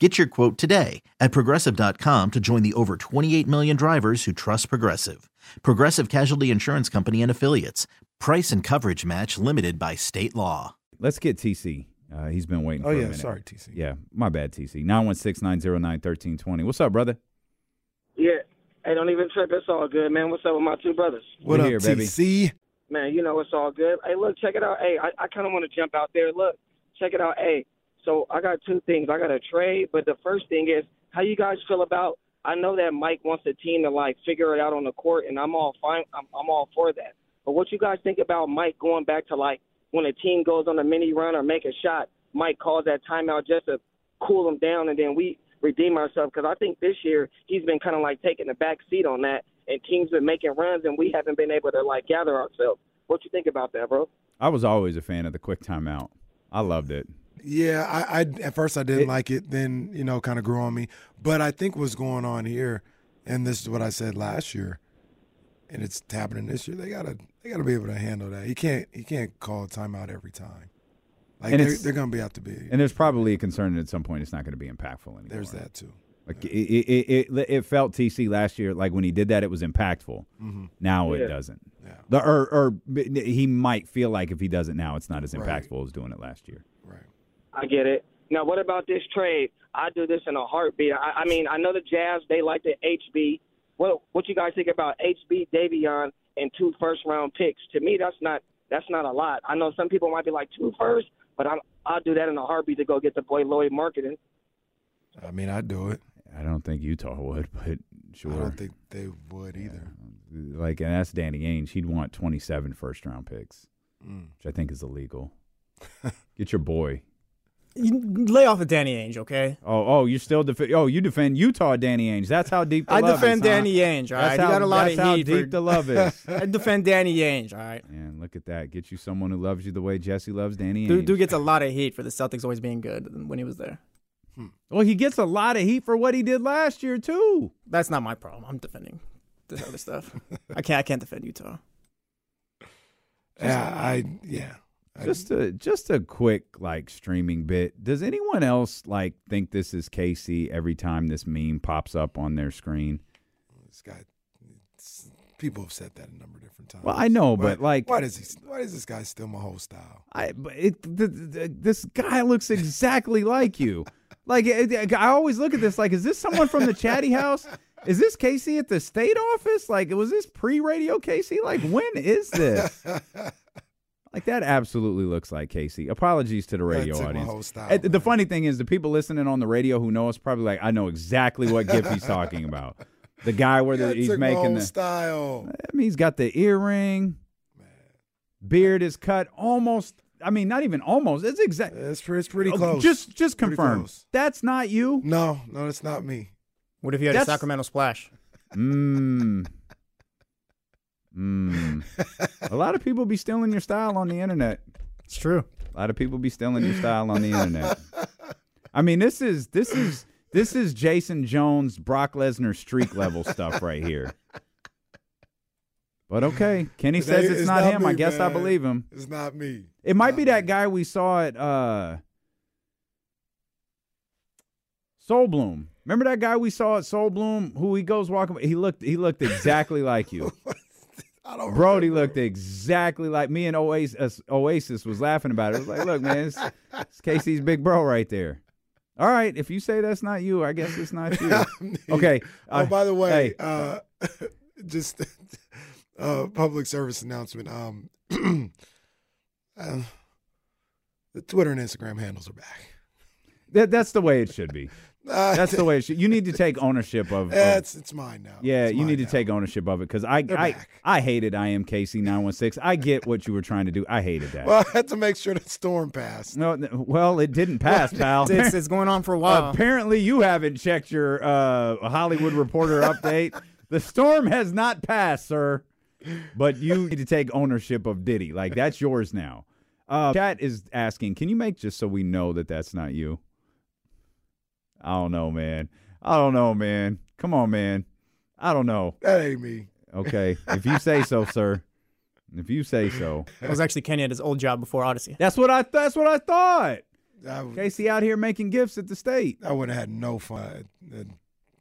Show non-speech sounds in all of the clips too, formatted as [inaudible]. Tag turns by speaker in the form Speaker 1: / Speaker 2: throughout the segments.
Speaker 1: Get your quote today at progressive.com to join the over 28 million drivers who trust Progressive. Progressive Casualty Insurance Company and Affiliates. Price and coverage match limited by state law.
Speaker 2: Let's get TC. Uh, he's been waiting
Speaker 3: Oh
Speaker 2: for a
Speaker 3: yeah, sorry, TC.
Speaker 2: Yeah, my bad, TC. 916-909-1320. What's up, brother?
Speaker 4: Yeah. Hey, don't even trip. It's all good, man. What's up with my two brothers?
Speaker 3: What
Speaker 2: We
Speaker 3: up,
Speaker 2: here, baby.
Speaker 3: TC?
Speaker 4: Man, you know it's all good. Hey, look, check it out. Hey, I, I kind of want to jump out there. Look, check it out. Hey, so I got two things. I got a trade, but the first thing is how you guys feel about. I know that Mike wants the team to like figure it out on the court, and I'm all fine. I'm, I'm all for that. But what you guys think about Mike going back to like when a team goes on a mini run or make a shot, Mike calls that timeout just to cool them down, and then we redeem ourselves. Because I think this year he's been kind of like taking the back seat on that, and teams been making runs, and we haven't been able to like gather ourselves. What you think about that, bro?
Speaker 2: I was always a fan of the quick timeout. I loved it.
Speaker 3: Yeah, I, I at first I didn't
Speaker 2: It-
Speaker 3: like it. Then you know, kind of grew on me. But I think what's going on here, and this is what I said last year, and it's happening this year. They gotta they gotta be able to handle that. He can't he can't call a timeout every time. Like
Speaker 2: And
Speaker 3: they're, they're gonna be out to be.
Speaker 2: And there's probably a concern that at some point it's not going to be impactful anymore.
Speaker 3: There's that too.
Speaker 2: Like it, it, it, it felt TC last year like when he did that it was impactful.
Speaker 3: Mm-hmm.
Speaker 2: Now
Speaker 4: Yeah.
Speaker 2: it doesn't.
Speaker 3: Yeah.
Speaker 2: The, or or he might feel like if he does it now, it's not as
Speaker 3: Right.
Speaker 2: impactful as doing it last year.
Speaker 3: Right.
Speaker 4: I get it. Now, what about this trade? I do this in a heartbeat. I, I mean, I know the Jazz they like the HB. What what you guys think about HB Davion and two first round picks? To me, that's not that's not a lot. I know some people might be like two first, but I I'll do that in a heartbeat to go get the boy Lauri Markkanen.
Speaker 3: I mean, I'd do it.
Speaker 2: I don't think Utah would, but sure.
Speaker 3: I don't think they would either.
Speaker 2: like and that's Danny Ainge. He'd want 27 first round picks,
Speaker 3: Mm.
Speaker 2: which I think is illegal. [laughs] Get your boy.
Speaker 5: You lay off of Danny Ainge, okay?
Speaker 2: Oh, oh, you still defend? Oh, you defend Utah, Danny Ainge. That's how deep the
Speaker 5: I
Speaker 2: love
Speaker 5: defend
Speaker 2: is, huh?
Speaker 5: Danny Ainge, all right?
Speaker 2: That's
Speaker 5: He
Speaker 2: how,
Speaker 5: got a lot
Speaker 2: that's
Speaker 5: of
Speaker 2: how
Speaker 5: heat
Speaker 2: deep
Speaker 5: for-
Speaker 2: the love is. [laughs]
Speaker 5: I defend Danny Ainge, all right?
Speaker 2: Man, look at that. Get you someone who loves you the way Jesse loves Danny
Speaker 5: Dude,
Speaker 2: Ainge.
Speaker 5: dude gets a lot of heat for the Celtics always being good when he was there. Hmm.
Speaker 2: well, he gets a lot of heat for what he did last year too.
Speaker 5: That's not my problem. I'm defending this other stuff. [laughs] I can't. I can't defend Utah.
Speaker 3: Yeah, I yeah.
Speaker 2: Just a just a quick like streaming bit. Does anyone else like think this is Casey every time this meme pops up on their screen?
Speaker 3: this guy. it's- People have said that a number of different times.
Speaker 2: Well, I know,
Speaker 3: Why-
Speaker 2: but, like-
Speaker 3: why does he? Why does this guy steal my whole style?
Speaker 2: I but it the, the, this guy looks exactly like you. Like I always look at this like, is this someone from the Chatty House? Is this Casey at the state office? Like, was this pre-radio Casey? Like, when is this? [laughs] Like that absolutely looks like Casey. Apologies to the radio
Speaker 3: took
Speaker 2: audience.
Speaker 3: style,
Speaker 2: And the funny thing is, the people listening on the radio who know us probably like, I know exactly what gif he's talking about. The guy where [laughs] the, he's
Speaker 3: took my
Speaker 2: making
Speaker 3: whole
Speaker 2: the.
Speaker 3: style.
Speaker 2: I mean, he's got the earring. Beard is cut almost. I mean, not even almost. It's exact.
Speaker 3: It's pretty, it's pretty
Speaker 2: Oh,
Speaker 3: close.
Speaker 2: Just, just
Speaker 3: Pretty
Speaker 2: confirm. That's not you.
Speaker 3: No, no, it's not me.
Speaker 5: What if you had
Speaker 2: That's-
Speaker 5: a Sacramento splash?
Speaker 2: Mmm. Mmm. A lot of people be stealing your style on the internet.
Speaker 5: It's true.
Speaker 2: A lot of people be stealing your style on the internet. I mean, this is this is this is Jason Jones, Brock Lesnar streak level stuff right here. But okay, Kenny
Speaker 3: It
Speaker 2: says it's,
Speaker 3: it's
Speaker 2: not,
Speaker 3: not
Speaker 2: him.
Speaker 3: me,
Speaker 2: I guess I believe him.
Speaker 3: It's not me.
Speaker 2: It might
Speaker 3: Not
Speaker 2: be that guy we saw at uh Sol Blume. Remember that guy we saw at Sol Blume who he goes walking he looked he looked exactly like you. [laughs]
Speaker 3: I don't
Speaker 2: Brody
Speaker 3: remember.
Speaker 2: looked exactly like me and Oasis Oasis was laughing about it. It was like, look, man, it's, it's Casey's big bro right there. All right, if you say that's not you, I guess it's not you. [laughs] okay.
Speaker 3: Oh,
Speaker 2: uh,
Speaker 3: by the way,
Speaker 2: hey.
Speaker 3: uh, [laughs] just [laughs] uh, public service announcement. Um, [clears throat] uh, the Twitter and Instagram handles are back.
Speaker 2: that, that's the way it should be.
Speaker 3: Uh,
Speaker 2: That's the way it should. You need to take ownership of. [laughs] of-
Speaker 3: it's it's mine now.
Speaker 2: yeah,
Speaker 3: It's
Speaker 2: you need to
Speaker 3: now.
Speaker 2: take ownership of it because I
Speaker 3: They're
Speaker 2: I,
Speaker 3: back.
Speaker 2: I hated I am Casey nine one six. I get what you were trying to do. I hated that.
Speaker 3: Well, [laughs] I had to make sure the storm passed.
Speaker 2: no, well, it didn't pass, [laughs] pal.
Speaker 5: It's, it's, it's going on for a while.
Speaker 2: Apparently, you haven't checked your uh, Hollywood Reporter update. the storm has not passed, sir. But you need to take ownership of Diddy. Like that's yours now. Uh, chat is asking, can you make just so we know that that's not you? I don't know, man. I don't know, man. Come on, man. I don't know.
Speaker 3: That ain't me.
Speaker 2: Okay, if you say so, sir. If you say so.
Speaker 5: It was actually Kenny at his old job before Odyssey.
Speaker 2: That's what I. That's what I thought.
Speaker 3: I, w-
Speaker 2: Casey out here making gifts at the state.
Speaker 3: I would have had no fun. uh,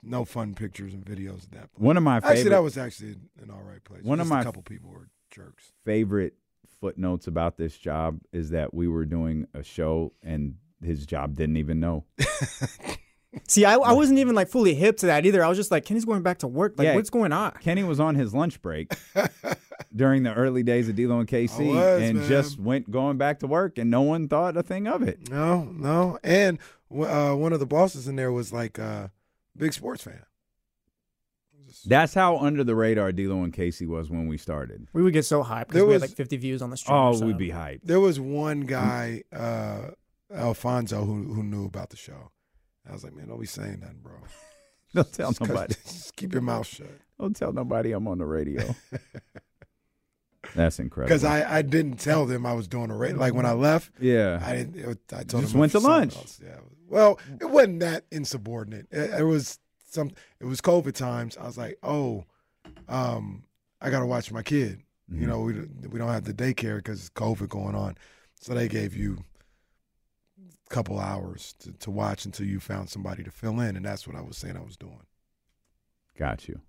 Speaker 3: No fun pictures and videos at that point.
Speaker 2: One of my favorite.
Speaker 3: Actually, that was actually an all right place.
Speaker 2: One of my-
Speaker 3: a couple people were jerks.
Speaker 2: favorite footnotes about this job is that we were doing a show and his job didn't even know. [laughs]
Speaker 5: See, I, I wasn't even like fully hip to that either. I was just like, Kenny's going back to work. Like,
Speaker 2: Yeah.
Speaker 5: what's going on?
Speaker 2: Kenny was on his lunch break [laughs] during the early days of D'Lo and KC,
Speaker 3: was,
Speaker 2: and
Speaker 3: man.
Speaker 2: just went going back to work, and no one thought a thing of it.
Speaker 3: No, no. And uh, one of the bosses in there was like a big sports fan.
Speaker 2: That's how under the radar D'Lo and Casey was when we started.
Speaker 5: We would get so hyped because
Speaker 3: There
Speaker 5: we had
Speaker 3: was-
Speaker 5: like 50 views on the stream.
Speaker 2: Oh,
Speaker 5: something.
Speaker 2: we'd be hyped.
Speaker 3: There was one guy, uh, Alfonso, who who knew about the show. I was like, man, don't be saying nothing, bro. [laughs]
Speaker 2: Don't tell
Speaker 3: Just
Speaker 2: nobody. [laughs]
Speaker 3: Just keep your mouth shut.
Speaker 2: Don't tell nobody I'm on the radio. [laughs] That's incredible.
Speaker 3: Because I, I didn't tell them I was doing a radio. Like when I left,
Speaker 2: yeah,
Speaker 3: I didn't. It, I told them.
Speaker 2: Just
Speaker 3: them
Speaker 2: went to lunch.
Speaker 3: else. Yeah. Well, it wasn't that insubordinate. It, it was some. It was COVID times. I was like, oh, um, I got to watch my kid.
Speaker 2: Mm-hmm.
Speaker 3: You know, we we don't have the daycare because it's COVID going on. So they gave you couple hours to, to watch until you found somebody to fill in, and that's what I was saying I was doing.
Speaker 2: got you.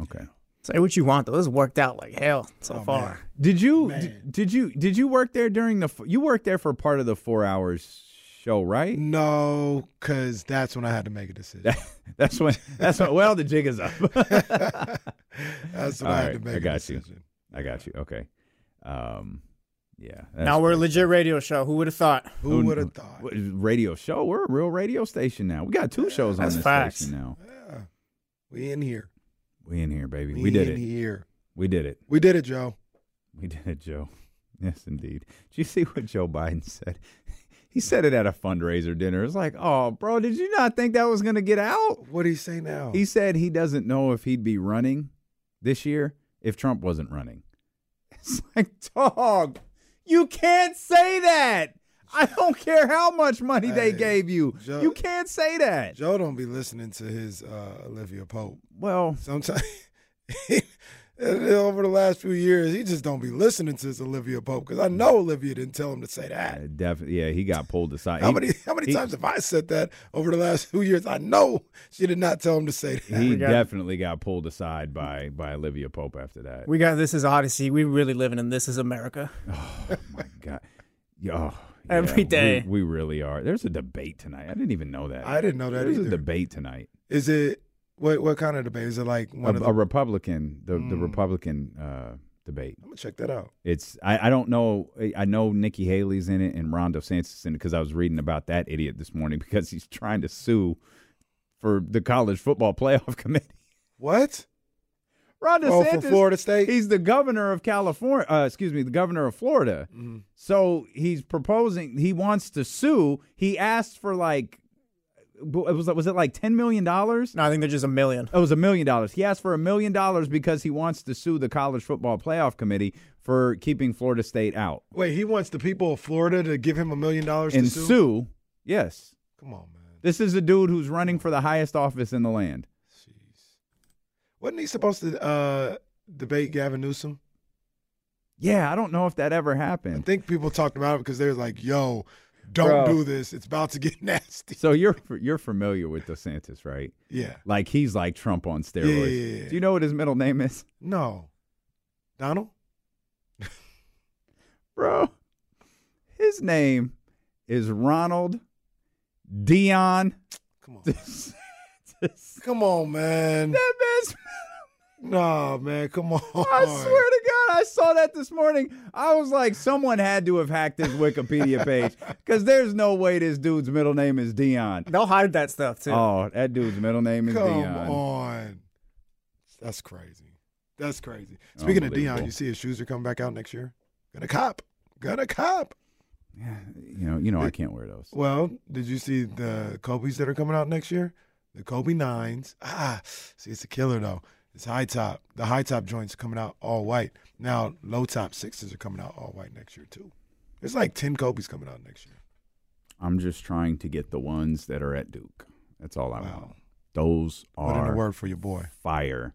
Speaker 2: Okay.
Speaker 5: Say what you want though. This worked out like hell so
Speaker 3: Oh,
Speaker 5: far.
Speaker 3: man.
Speaker 2: Did you
Speaker 3: Man.
Speaker 2: did, did you did you work there during the f- you worked there for part of the four hours show, right?
Speaker 3: No, because that's when I had to make a decision.
Speaker 2: That's when that's when well the jig is up. [laughs]
Speaker 3: that's when
Speaker 2: All
Speaker 3: I had to make
Speaker 2: I
Speaker 3: a
Speaker 2: got you. I got you. Okay. Um yeah.
Speaker 5: Now we're a legit radio show. Who would have thought?
Speaker 3: Who would have thought?
Speaker 2: Radio show. We're a real radio station now. We got two shows on
Speaker 5: That's
Speaker 2: this
Speaker 5: facts.
Speaker 2: station now.
Speaker 3: Yeah. We in here.
Speaker 2: We in here, baby. We, did
Speaker 3: in
Speaker 2: it.
Speaker 3: here.
Speaker 2: We did it.
Speaker 3: We did it, Joe.
Speaker 2: We did it, Joe. [laughs] Yes, indeed. Did you see what Joe Biden said? [laughs] He said it at a fundraiser dinner. It's like, oh, bro, did you not think that was going to get out?
Speaker 3: What do you say now?
Speaker 2: He said he doesn't know if he'd be running this year if Trump wasn't running. [laughs] It's like, dog, you can't say that. I don't care how much money they gave you.
Speaker 3: Joe-
Speaker 2: you can't say that.
Speaker 3: Joe don't be listening to his uh, Olivia Pope.
Speaker 2: Well,
Speaker 3: Sometimes [laughs] over the last few years, he just don't be listening to his Olivia Pope because I know Olivia didn't tell him to say that.
Speaker 2: definitely, yeah, he got pulled aside.
Speaker 3: How
Speaker 2: He-
Speaker 3: many how many
Speaker 2: he-
Speaker 3: times have I said that over the last few years? I know she did not tell him to say that.
Speaker 2: He
Speaker 5: got-
Speaker 2: definitely got pulled aside by by Olivia Pope after that.
Speaker 5: We got this is Odyssey. We really living in this is America.
Speaker 2: Oh my god. Yo, oh,
Speaker 5: Every
Speaker 2: yeah,
Speaker 5: day.
Speaker 2: We, we really are. There's a debate tonight. I didn't even know that.
Speaker 3: I didn't know that
Speaker 2: There's
Speaker 3: either.
Speaker 2: a debate tonight.
Speaker 3: Is it what what kind of debate? Is it like
Speaker 2: A,
Speaker 3: one of the,
Speaker 2: a Republican, the the
Speaker 3: Mm.
Speaker 2: Republican uh, debate.
Speaker 3: I'm gonna check that out.
Speaker 2: It's I, I don't know. I know Nikki Haley's in it and Ron DeSantis in it because I was reading about that idiot this morning [laughs] because he's trying to sue for the college football playoff [laughs] committee.
Speaker 3: What?
Speaker 2: Ron
Speaker 3: Oh,
Speaker 2: DeSantis,
Speaker 3: for Florida State.
Speaker 2: he's the governor of California. Uh, excuse me, the governor of Florida.
Speaker 3: Mm-hmm.
Speaker 2: So he's proposing. He wants to sue. He asked for like, it was was it like ten million dollars?
Speaker 5: No, I think they're just a million.
Speaker 2: It was a million dollars. He asked for a million dollars because he wants to sue the college football playoff committee for keeping Florida State out.
Speaker 3: Wait, he wants the people of Florida to give him a million dollars
Speaker 2: And
Speaker 3: to sue?
Speaker 2: sue, yes.
Speaker 3: Come on, man.
Speaker 2: This is a dude who's running for the highest office in the land.
Speaker 3: Jeez. Wasn't he supposed to uh, debate Gavin Newsom?
Speaker 2: Yeah, I don't know if that ever happened.
Speaker 3: I think people talked about it because they were like, "Yo, don't
Speaker 2: Bro.
Speaker 3: do this. It's about to get [laughs] nasty."
Speaker 2: So you're you're familiar with DeSantis, right?
Speaker 3: Yeah.
Speaker 2: Like he's like Trump on steroids.
Speaker 3: Yeah, yeah, yeah.
Speaker 2: Do you know what his middle name is?
Speaker 3: No. Donald? [laughs]
Speaker 2: Bro, his name is Ronald Dion.
Speaker 3: Come on.
Speaker 2: that
Speaker 3: Come on, man.
Speaker 2: man's
Speaker 3: No, man. Come on.
Speaker 2: I swear to God, I saw that this morning. I was like, someone had to have hacked his Wikipedia [laughs] page because there's no way this dude's middle name is Dion.
Speaker 5: They'll hide that stuff too.
Speaker 2: Oh, that dude's middle name is Dion.
Speaker 3: Come
Speaker 2: Dion.
Speaker 3: on. That's crazy. That's crazy. Speaking of Dion, you see his shoes are coming back out next year? Gonna cop. Gonna cop.
Speaker 2: You know, you know, I can't wear those.
Speaker 3: Well, did you see the Kobe's that are coming out next year? The Kobe nines. Ah, see, it's a killer though. It's high top. The high top joints coming out all white. Now, low top sixes are coming out all white next year too. There's like ten Kobe's coming out next year.
Speaker 2: I'm just trying to get the ones that are at Duke. That's all I
Speaker 3: Wow.
Speaker 2: want. Those are
Speaker 3: Put in a word for your boy.
Speaker 2: fire.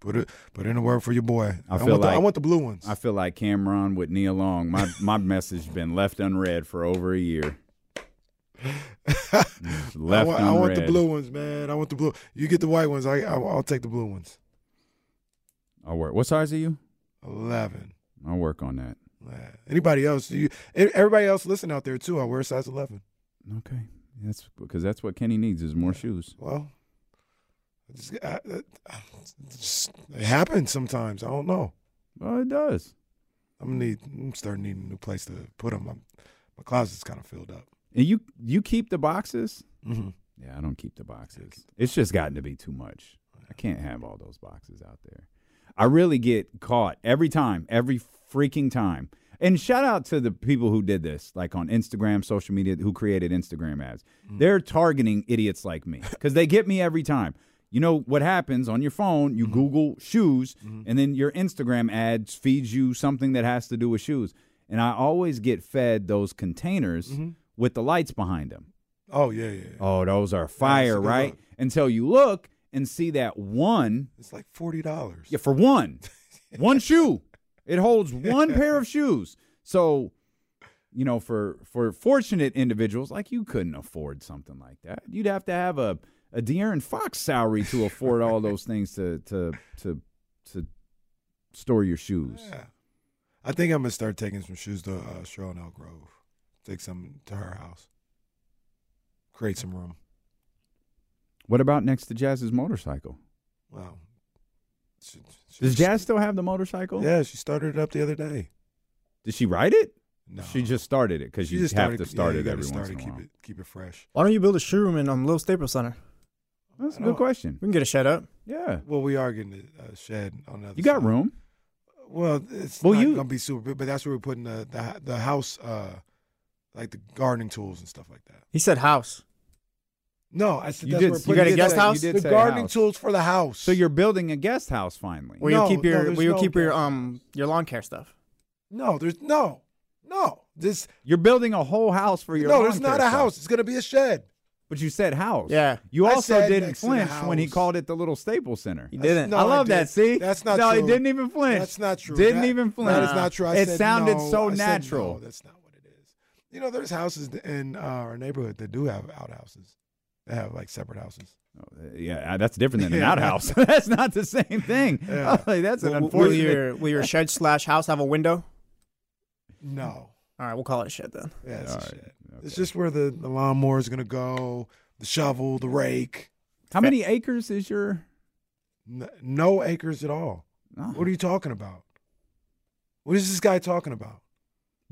Speaker 3: Put it. Put in a word for your boy.
Speaker 2: I
Speaker 3: I,
Speaker 2: feel
Speaker 3: want the, I want the blue ones.
Speaker 2: I feel like Cameron with Nia Long. My my [laughs] message been left unread for over a year. [laughs] Just
Speaker 3: I want. I want the blue ones, man. I want the blue. You get the white ones. I, I I'll take the blue ones.
Speaker 2: I'll work. What size are you?
Speaker 3: Eleven.
Speaker 2: I'll work on that.
Speaker 3: Man. Anybody else? You, everybody else listen out there too. I wear a size eleven.
Speaker 2: Okay, that's because that's what Kenny needs is more shoes.
Speaker 3: Well, it's, I, I, it's- it happens sometimes. I don't know.
Speaker 2: Well, it does.
Speaker 3: I'm gonna need. I'm starting needing a new place to put them. I'm, my closet's kind of filled up.
Speaker 2: And you you keep the boxes?
Speaker 3: Mm-hmm.
Speaker 2: Yeah, I don't keep the boxes. It's just gotten to be too much. I can't have all those boxes out there. I really get caught every time, every freaking time. And shout out to the people who did this, like on Instagram, social media, who created Instagram ads. Mm-hmm. They're targeting idiots like me because they get me every time. You know what happens on your phone? You mm-hmm. Google shoes, mm-hmm. and then your Instagram ads feeds you something that has to do with shoes. And I always get fed those containers with the lights behind them.
Speaker 3: Oh yeah, yeah. yeah.
Speaker 2: Oh, those are fire,
Speaker 3: good
Speaker 2: right?
Speaker 3: look.
Speaker 2: Until you look and see that one,
Speaker 3: It's like forty dollars.
Speaker 2: yeah, for one, [laughs] one shoe. It holds [laughs] one pair of shoes. So, you know, for for fortunate individuals like you couldn't afford something like that. You'd have to have a a De'Aaron Fox salary to afford all [laughs] those things to to to to store your shoes.
Speaker 3: Yeah. I think I'm gonna start taking some shoes to uh, Elk Grove. Take some to her house. Create some room.
Speaker 2: What about next to Jazz's motorcycle?
Speaker 3: Wow. She- she-
Speaker 2: Does Jazz still have the motorcycle?
Speaker 3: Yeah, she started it up the other day.
Speaker 2: Did she ride it?
Speaker 3: No,
Speaker 2: She just started it because
Speaker 3: She
Speaker 2: you
Speaker 3: just
Speaker 2: have
Speaker 3: started,
Speaker 2: to start
Speaker 3: yeah,
Speaker 2: it
Speaker 3: you
Speaker 2: every
Speaker 3: gotta
Speaker 2: once
Speaker 3: start
Speaker 2: in a
Speaker 3: it, keep
Speaker 2: while.
Speaker 3: it keep it fresh.
Speaker 5: Why don't you build a showroom in um, Little Staples Center?
Speaker 2: That's a good question.
Speaker 5: We can get a shed up.
Speaker 2: Yeah.
Speaker 3: Well, we are getting a, a shed on the other
Speaker 2: You got
Speaker 3: side.
Speaker 2: room.
Speaker 3: Well, it's
Speaker 2: Well,
Speaker 3: not
Speaker 2: you-
Speaker 3: gonna be super big, but that's where we're putting the the, the house, uh, like the gardening tools and stuff like that.
Speaker 5: He said house.
Speaker 3: No, I said
Speaker 2: You
Speaker 3: that's
Speaker 2: did-
Speaker 3: where
Speaker 2: you
Speaker 3: we're
Speaker 5: got a guest house?
Speaker 2: You did
Speaker 3: The
Speaker 2: say
Speaker 3: gardening
Speaker 2: house.
Speaker 3: tools for the house.
Speaker 2: So you're building a guest house finally.
Speaker 5: Where
Speaker 3: No,
Speaker 5: you keep your
Speaker 3: there's
Speaker 5: where you
Speaker 3: no
Speaker 5: keep your um your lawn care stuff.
Speaker 3: no, there's no, no. This
Speaker 2: You're building a whole house for your
Speaker 3: no,
Speaker 2: lawn
Speaker 3: there's not a
Speaker 2: stuff.
Speaker 3: house. It's gonna be a shed.
Speaker 2: But you said house.
Speaker 5: Yeah.
Speaker 2: You
Speaker 3: I
Speaker 2: also didn't
Speaker 3: next to the
Speaker 2: flinch when he called it the little Staples Center.
Speaker 5: He didn't.
Speaker 3: No,
Speaker 2: I love
Speaker 3: did.
Speaker 2: that. See,
Speaker 3: That's not
Speaker 2: no,
Speaker 3: true.
Speaker 2: he didn't even flinch.
Speaker 3: That's not true.
Speaker 2: Didn't
Speaker 3: That-
Speaker 2: even flinch.
Speaker 3: That is not true. I
Speaker 2: it
Speaker 3: said
Speaker 2: sounded
Speaker 3: no.
Speaker 2: so
Speaker 3: I said
Speaker 2: natural.
Speaker 3: no, that's not what it is. You know, there's houses in uh, our neighborhood that do have outhouses. They have like separate houses.
Speaker 2: Oh, uh, yeah, uh, that's different than an [laughs] outhouse. [laughs] that's not the same thing. [laughs]
Speaker 3: Yeah.
Speaker 2: Like, that's an
Speaker 5: Will, will
Speaker 2: unfortunate.
Speaker 5: your will your shed slash house have a window?
Speaker 3: No.
Speaker 5: All right, we'll call it a shed then.
Speaker 3: Yeah, it's
Speaker 2: All
Speaker 3: a
Speaker 2: right.
Speaker 3: shed.
Speaker 2: Okay.
Speaker 3: It's just where the, the lawnmower is going to go, the shovel, the rake.
Speaker 2: How many acres is your?
Speaker 3: N- no acres at all.
Speaker 2: Oh.
Speaker 3: What are you talking about? What is this guy talking about?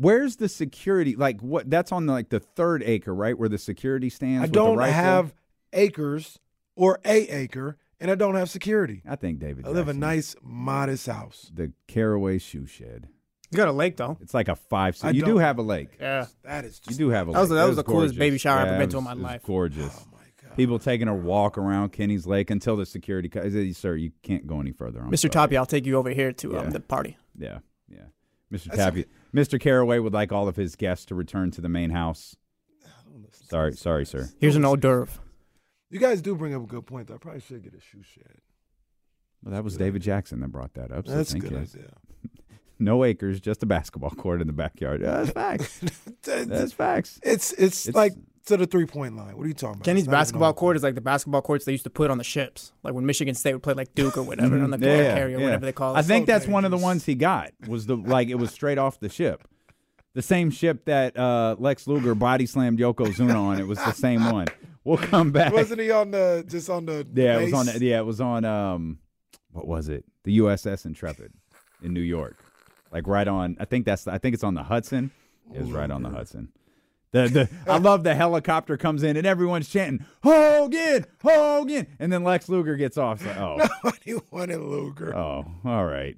Speaker 2: Where's the security? Like what? That's on like the third acre, right, where the security stands.
Speaker 3: I
Speaker 2: with
Speaker 3: don't
Speaker 2: rifle?
Speaker 3: have acres or a acre, and I don't have security.
Speaker 2: I think David.
Speaker 3: I live a nice, modest house.
Speaker 2: The Caraway Shoe Shed.
Speaker 5: You got a lake though.
Speaker 2: It's like a five. So
Speaker 3: I
Speaker 2: you do
Speaker 3: don't
Speaker 2: have a lake.
Speaker 5: Yeah.
Speaker 3: That is
Speaker 2: You do have a
Speaker 5: That was-
Speaker 2: lake.
Speaker 5: that was the coolest baby shower I've ever been to in my
Speaker 2: it was
Speaker 5: life.
Speaker 2: Gorgeous.
Speaker 3: Oh my god.
Speaker 2: People taking a walk around Kenny's Lake until the security. co- I said, Sir, you can't go any further. I'm
Speaker 5: Mr.
Speaker 2: sorry."
Speaker 5: Toppy, I'll take you over here to
Speaker 2: Yeah.
Speaker 5: um, the party.
Speaker 2: Yeah, yeah. Mr.
Speaker 3: That's
Speaker 2: Tappy, Mr. Caraway would like all of his guests to return to the main house.
Speaker 3: Don't listen to
Speaker 2: Sorry, sorry, sir.
Speaker 5: Here's an hors d'oeuvre.
Speaker 3: You guys do bring up a good point. Though. I probably should get a shoe shed.
Speaker 2: Well, that was
Speaker 3: good
Speaker 2: David Jackson that brought that up. So
Speaker 3: That's a good
Speaker 2: you.
Speaker 3: idea. [laughs]
Speaker 2: No acres, just a basketball court in the backyard. Yeah, that's facts. [laughs] That's facts.
Speaker 3: It's, it's
Speaker 2: It's-
Speaker 3: like to the three point line. What are you talking about?
Speaker 5: Kenny's
Speaker 3: It's not even
Speaker 5: basketball court is like the basketball courts they used to put on the ships, like when Michigan State would play like Duke or whatever on the
Speaker 2: Yeah,
Speaker 5: carrier,
Speaker 2: yeah.
Speaker 5: whatever they call it.
Speaker 2: I think
Speaker 3: so
Speaker 2: that's one of the ones he got. Was the like it was straight off the ship. The same ship that uh, Lex Luger body slammed Yokozuna on. It was the same one. We'll come back.
Speaker 3: Wasn't he on the just on the?
Speaker 2: Yeah, it was on.
Speaker 3: base?
Speaker 2: Yeah, it was on. Um, what was it? The USS Intrepid in New York, like right on. I think that's. I think it's on the Hudson. It was right on the Hudson. The the I love the helicopter comes in and everyone's chanting Hogan, Hogan, and then Lex Luger gets off. Like, oh, [laughs]
Speaker 3: Nobody wanted Luger.
Speaker 2: oh, all right.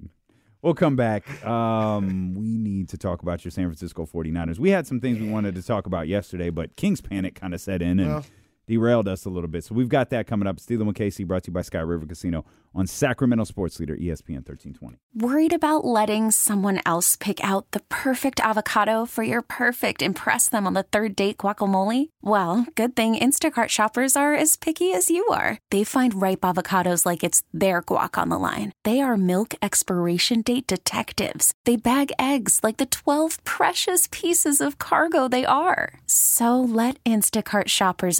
Speaker 2: We'll come back. Um, we need to talk about your San Francisco 49ers. We had some things we wanted to talk about yesterday, but King's Panic kind of set in and
Speaker 3: Well.
Speaker 2: Derailed us a little bit. So we've got that coming up. Steeler with Casey brought to you by Sky River Casino on Sacramento Sports Leader ESPN 1320.
Speaker 6: Worried about letting someone else pick out the perfect avocado for your perfect impress them on the third date guacamole? Well, good thing Instacart shoppers are as picky as you are. They find ripe avocados like it's their guac on the line. They are milk expiration date detectives. They bag eggs like the 12 precious pieces of cargo they are. So let Instacart shoppers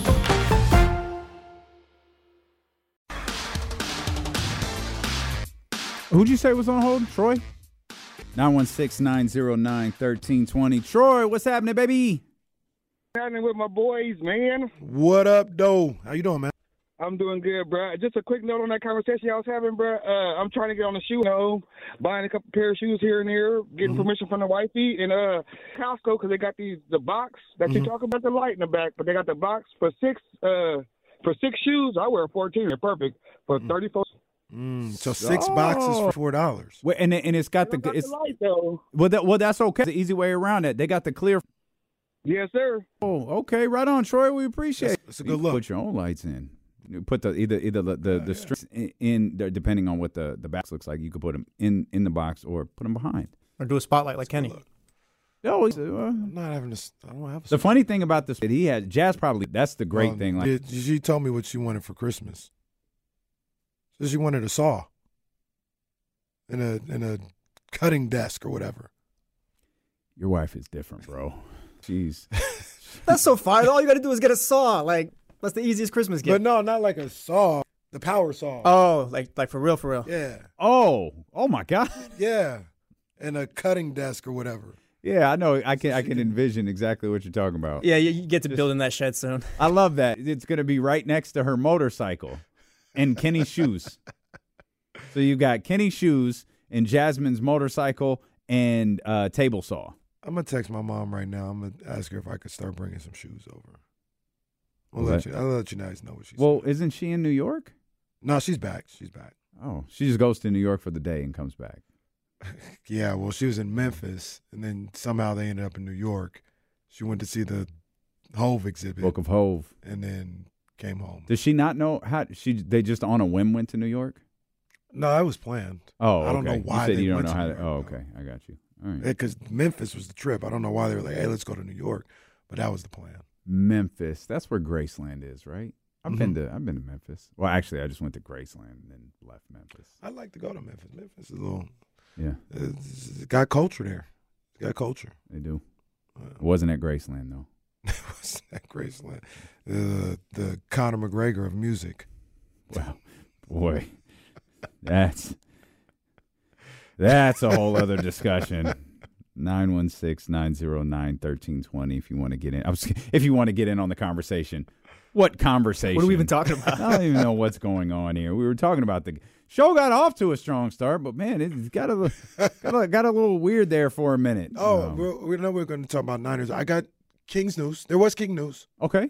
Speaker 2: Who'd you say was on hold? Troy? 916 909 1320. Troy, what's happening, baby?
Speaker 7: What's happening with my boys, man?
Speaker 3: What up, though? How you doing, man?
Speaker 7: I'm doing good, bro. Just a quick note on that conversation I was having, bro. Uh, I'm trying to get on the shoe, you know, buying a couple pair of shoes here and there, getting permission from the wifey and uh Costco because they got these the box that you talk about the light in the back, but they got the box for six uh for six shoes. I wear 14. They're perfect for 34.
Speaker 3: Mm, so six boxes for four dollars.
Speaker 2: Wait, and, it- and it's got the
Speaker 7: got
Speaker 2: it's
Speaker 7: the light though.
Speaker 2: well, that, well that's okay. It's the easy way around it. They got the clear.
Speaker 7: Yes, sir.
Speaker 2: Oh, okay, right on, Troy. We appreciate.
Speaker 3: That's-
Speaker 2: it.
Speaker 3: that's a good
Speaker 2: can
Speaker 3: look.
Speaker 2: Put your own lights in. You put the either either the the, the strips in, in there, depending on what the the box looks like. You could put them in in the box or put them behind.
Speaker 5: Or do a spotlight like Kenny.
Speaker 2: No, he's, uh,
Speaker 3: I'm not having this. I don't have.
Speaker 2: the funny thing about this, he had Jazz probably. That's the great
Speaker 3: Well,
Speaker 2: thing. Like,
Speaker 3: did- she told me what she wanted for Christmas. So she wanted a saw and a and a cutting desk or whatever.
Speaker 2: your wife is different, bro. She's [laughs]
Speaker 5: That's so fine. All you got to do is get a saw. Like that's the easiest Christmas gift.
Speaker 3: But no, not like a saw. The power saw.
Speaker 5: oh, like like for real, for real.
Speaker 3: yeah,
Speaker 2: oh oh my god.
Speaker 3: yeah, and a cutting desk or whatever.
Speaker 2: Yeah, I know. I can I can envision exactly what you're talking about.
Speaker 5: Yeah, you, you get to build in that shed soon.
Speaker 2: I love that. It's going to be right next to her motorcycle and Kenny's shoes. So you got Kenny's shoes and Jasmine's motorcycle and uh, table saw.
Speaker 3: I'm gonna text my mom right now. I'm gonna ask her if I could start bringing some shoes over. I'll
Speaker 2: Okay.
Speaker 3: let you. I'll let you guys know what she's.
Speaker 2: Well, isn't she in New York?
Speaker 3: no, she's back. She's back.
Speaker 2: Oh, she just goes to New York for the day and comes back. [laughs]
Speaker 3: Yeah, well, she was in Memphis, and then somehow they ended up in New York. She went to see the Hov exhibit,
Speaker 2: Book of Hov.
Speaker 3: and then came home.
Speaker 2: Does she not know how she? They just on a whim went to New York.
Speaker 3: No, it was planned.
Speaker 2: Oh,
Speaker 3: I don't know why
Speaker 2: You said
Speaker 3: they
Speaker 2: you don't
Speaker 3: went
Speaker 2: know
Speaker 3: to
Speaker 2: how.
Speaker 3: York,
Speaker 2: oh, okay. I got you. All right.
Speaker 3: Because Memphis was the trip. I don't know why they were like, "Hey, let's go to New York," but that was the plan.
Speaker 2: Memphis. That's where Graceland is, right? I've been
Speaker 3: Mhm.
Speaker 2: to I've been to Memphis. Well, actually, I just went to Graceland and then left Memphis.
Speaker 3: I'd like to go to Memphis. Memphis is a little.
Speaker 2: Yeah,
Speaker 3: It's, got culture there. It's got culture.
Speaker 2: they do. It wasn't at Graceland though. [laughs]
Speaker 3: What's that Graceland? The the Conor McGregor of music.
Speaker 2: Well, boy, that's that's a whole other discussion. 916-909-1320 if you want to get in. I was, if you want to get in on the conversation. What conversation?
Speaker 5: What are we even talking about?
Speaker 2: I don't even know what's going on here. We were talking about the show got off to a strong start, but man, it's got a got a, got a little weird there for a minute.
Speaker 3: Oh,
Speaker 2: Um,
Speaker 3: we're, we know we're going to talk about Niners. I got Kings news. There was King news.
Speaker 2: okay.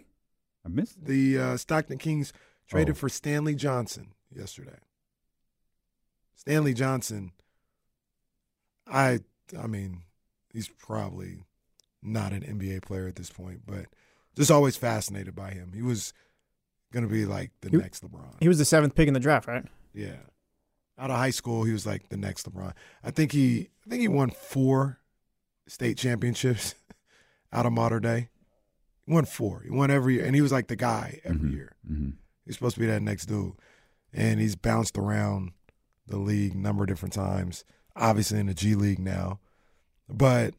Speaker 2: I missed. it.
Speaker 3: The uh, Stockton Kings traded
Speaker 2: Oh.
Speaker 3: for Stanley Johnson yesterday. Stanley Johnson, I I mean, he's probably not an NBA player at this point, but just always fascinated by him. He was going to be like the
Speaker 5: He-
Speaker 3: next LeBron.
Speaker 5: He was the seventh pick in the draft, right?
Speaker 3: Yeah. Out of high school, he was like the next LeBron. I think he I think he won four state championships out of modern day. He won four. He won every year. And he was like the guy every
Speaker 2: Mhm.
Speaker 3: year.
Speaker 2: Mhm.
Speaker 3: He's supposed to be that next dude. And he's bounced around the league a number of different times. Obviously in the G League now. But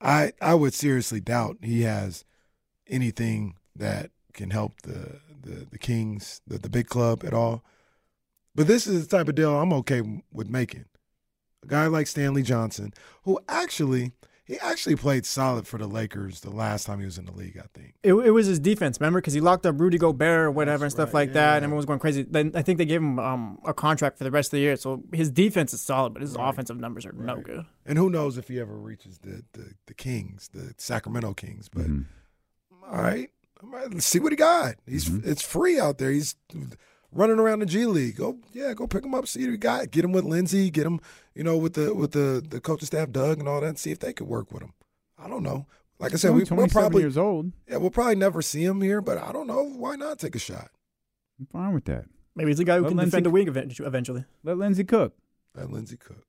Speaker 3: I I would seriously doubt he has anything that can help the the, the Kings, the, the big club at all. But this is the type of deal I'm okay with making. A guy like Stanley Johnson, who actually he actually played solid for the Lakers the last time he was in the league, I think.
Speaker 5: It, it was his defense, remember? Because he locked up Rudy Gobert or whatever and stuff
Speaker 3: right,
Speaker 5: like that.
Speaker 3: yeah.
Speaker 5: And everyone was going crazy. Then I think they gave him um, a contract for the rest of the year. So his defense is solid, but his
Speaker 3: Right.
Speaker 5: offensive numbers are no good.
Speaker 3: And who knows if he ever reaches the the, the Kings, the Sacramento Kings. But
Speaker 2: Mhm.
Speaker 3: all right, all right, let's see what he got. He's
Speaker 2: Mhm.
Speaker 3: it's free out there. He's running around the G League. Go yeah, go pick him up. See what he got. Get him with Lindsey. Get him, you know, with the with the the coaching staff, Doug, and all that. And see if they could work with him. I don't know. Like I said, we, we'll
Speaker 2: 27
Speaker 3: probably
Speaker 2: years old.
Speaker 3: yeah, we'll probably never see him here. But I don't know. Why not take a shot?
Speaker 2: I'm fine with that.
Speaker 5: Maybe he's a guy who
Speaker 2: Let
Speaker 5: can
Speaker 2: Lindsey-
Speaker 5: defend the wing eventually.
Speaker 2: Let Lindsey cook.
Speaker 3: Let Lindsey Cook.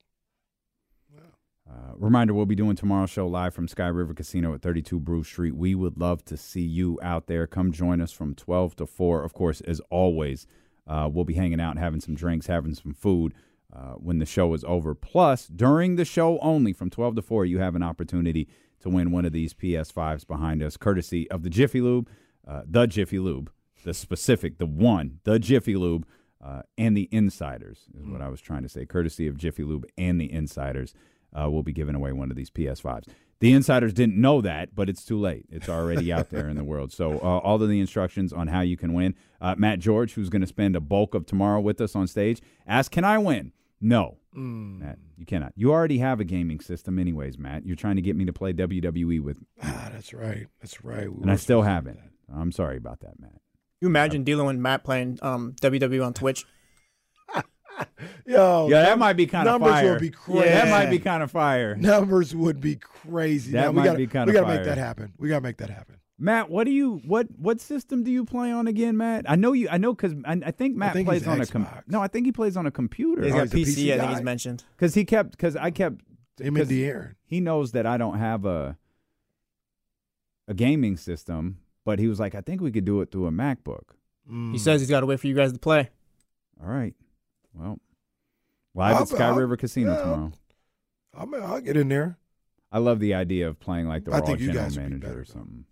Speaker 2: Uh, reminder: We'll be doing tomorrow's show live from Sky River Casino at 32 Bruce Street. We would love to see you out there. Come join us from 12 to 4. Of course, as always, uh, we'll be hanging out, having some drinks, having some food uh, when the show is over. Plus, during the show only, from 12 to 4, you have an opportunity to win one of these PS5s behind us, courtesy of the Jiffy Lube, uh, the Jiffy Lube, the specific, the one, the Jiffy Lube, uh, and the Insiders is what I was trying to say. Courtesy of Jiffy Lube and the Insiders, uh, we'll be giving away one of these PS5s. The Insiders didn't know that, but it's too late. It's already out there in the world. So uh, all of the instructions on how you can win. Uh, Matt George, who's going to spend a bulk of tomorrow with us on stage, asked, "Can I win?" No, Matt, you cannot. You already have a gaming system, anyways, Matt. You're trying to get me to play WWE with,
Speaker 3: Ah, that's right. That's right. We
Speaker 2: and I still
Speaker 3: supposed to do
Speaker 2: haven't. I'm sorry about that, Matt.
Speaker 5: You imagine D'Lo and Matt playing um, WWE on Twitch? [laughs]
Speaker 3: Yo,
Speaker 2: Yeah, that might be kind of fire.
Speaker 3: numbers would be
Speaker 2: Yeah, that might be kind of fire. [laughs]
Speaker 3: numbers would be crazy.
Speaker 2: That
Speaker 3: Now, we
Speaker 2: might
Speaker 3: gotta,
Speaker 2: be kinda
Speaker 3: We gotta make that happen. We gotta make that happen.
Speaker 2: Matt, what do you what what system do you play on again, Matt? I know you. I know because I, I think Matt
Speaker 3: think
Speaker 2: plays
Speaker 3: he's
Speaker 2: on a com- no. I think he plays on a computer
Speaker 5: He's
Speaker 3: Oh,
Speaker 5: got
Speaker 3: he's
Speaker 5: PC,
Speaker 3: PC
Speaker 5: I think he's mentioned.
Speaker 2: because he kept because I kept
Speaker 3: Him
Speaker 2: 'cause
Speaker 3: and De'Aaron.
Speaker 2: he knows that I don't have a a gaming system, but he was like, I think we could do it through a MacBook.
Speaker 3: Mm.
Speaker 5: He says he's got to wait for you guys to play.
Speaker 2: All right, well, live
Speaker 3: I'll-
Speaker 2: at Sky
Speaker 3: I'll-
Speaker 2: River Casino
Speaker 3: yeah.
Speaker 2: tomorrow.
Speaker 3: I'll, I'll get in there.
Speaker 2: I love the idea of playing like the
Speaker 3: I
Speaker 2: Raw
Speaker 3: think you
Speaker 2: general
Speaker 3: guys would be
Speaker 2: manager
Speaker 3: better,
Speaker 2: or something.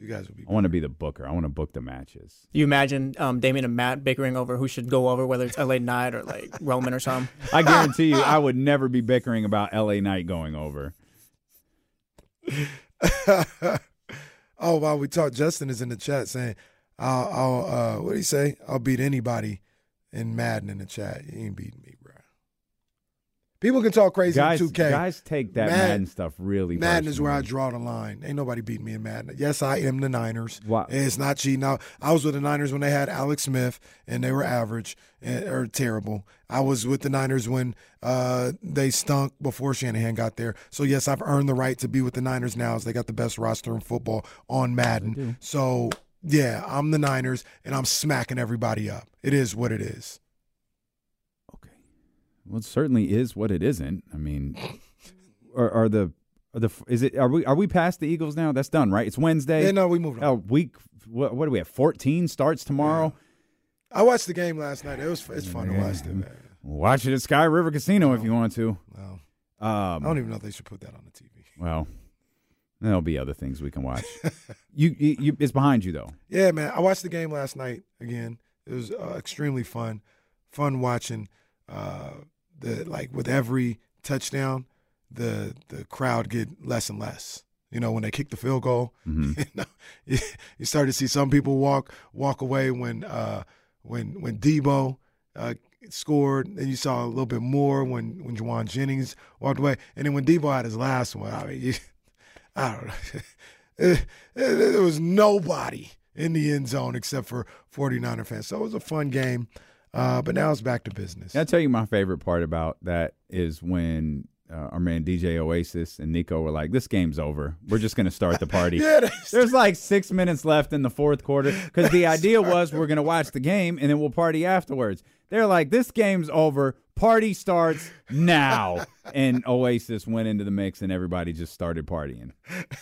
Speaker 3: You guys will be.
Speaker 2: I want to be the booker. I want to book the matches.
Speaker 5: You imagine um, Damien and Matt bickering over who should go over, whether it's LA Knight or like [laughs] Roman or something.
Speaker 2: I guarantee you, I would never be bickering about L.A. Knight going over. [laughs]
Speaker 3: oh, while we talk, Justin is in the chat saying, "I'll, I'll uh, what do you say? I'll beat anybody in Madden in the chat. You ain't beating me, bro. People can talk crazy
Speaker 2: guys,
Speaker 3: in 2K.
Speaker 2: guys take that
Speaker 3: Madden-
Speaker 2: Madden, stuff really.
Speaker 3: Madden is where I draw the line. Ain't nobody beating me in Madden. Yes, I am the Niners.
Speaker 2: Wow.
Speaker 3: It's not cheating. Now, I was with the Niners when they had Alex Smith, and they were average and, or terrible. I was with the Niners when uh, they stunk before Shanahan got there. So, yes, I've earned the right to be with the Niners now as they got the best roster in football on Madden. So, yeah, I'm the Niners, and I'm smacking everybody up. It is what it is.
Speaker 2: Okay. Well, it certainly is what it isn't. I mean, are, are the are the is it are we are we past the Eagles now? That's done, right? It's Wednesday.
Speaker 3: Yeah, no, we moved on.
Speaker 2: Oh, week. What, what do we have? Fourteen starts tomorrow.
Speaker 3: I watched the game last night. It was it's fun to watch it, man.
Speaker 2: Watch it at Sky River Casino if you want to.
Speaker 3: Well,
Speaker 2: Um,
Speaker 3: I don't even know if they should put that on the TV.
Speaker 2: well, there'll be other things we can watch. you, you, you, it's behind you though.
Speaker 3: Yeah, man. I watched the game last night again. It was uh, extremely fun. Fun watching uh, the like with every touchdown, the the crowd get less and less. You know, when they kicked the field goal,
Speaker 2: Mhm. [laughs]
Speaker 3: you, know, you, you started to see some people walk walk away when uh, when when Deebo uh, scored. And you saw a little bit more when when Jauan Jennings walked away, and then when Deebo had his last one. I mean, you, I don't know. [laughs] There was nobody in the end zone except for 49er fans. So it was a fun game. Uh, but now it's back to business.
Speaker 2: Can I tell you my favorite part about that is when uh, our man DJ Oasis and Nico were like, "This game's over. We're just going to start the party." [laughs]
Speaker 3: Yeah,
Speaker 2: There's like six minutes left in the fourth quarter because the idea was we're going to watch the game and then we'll party afterwards. They're like, "This game's over. Party starts now." and Oasis went into the mix and everybody just started partying.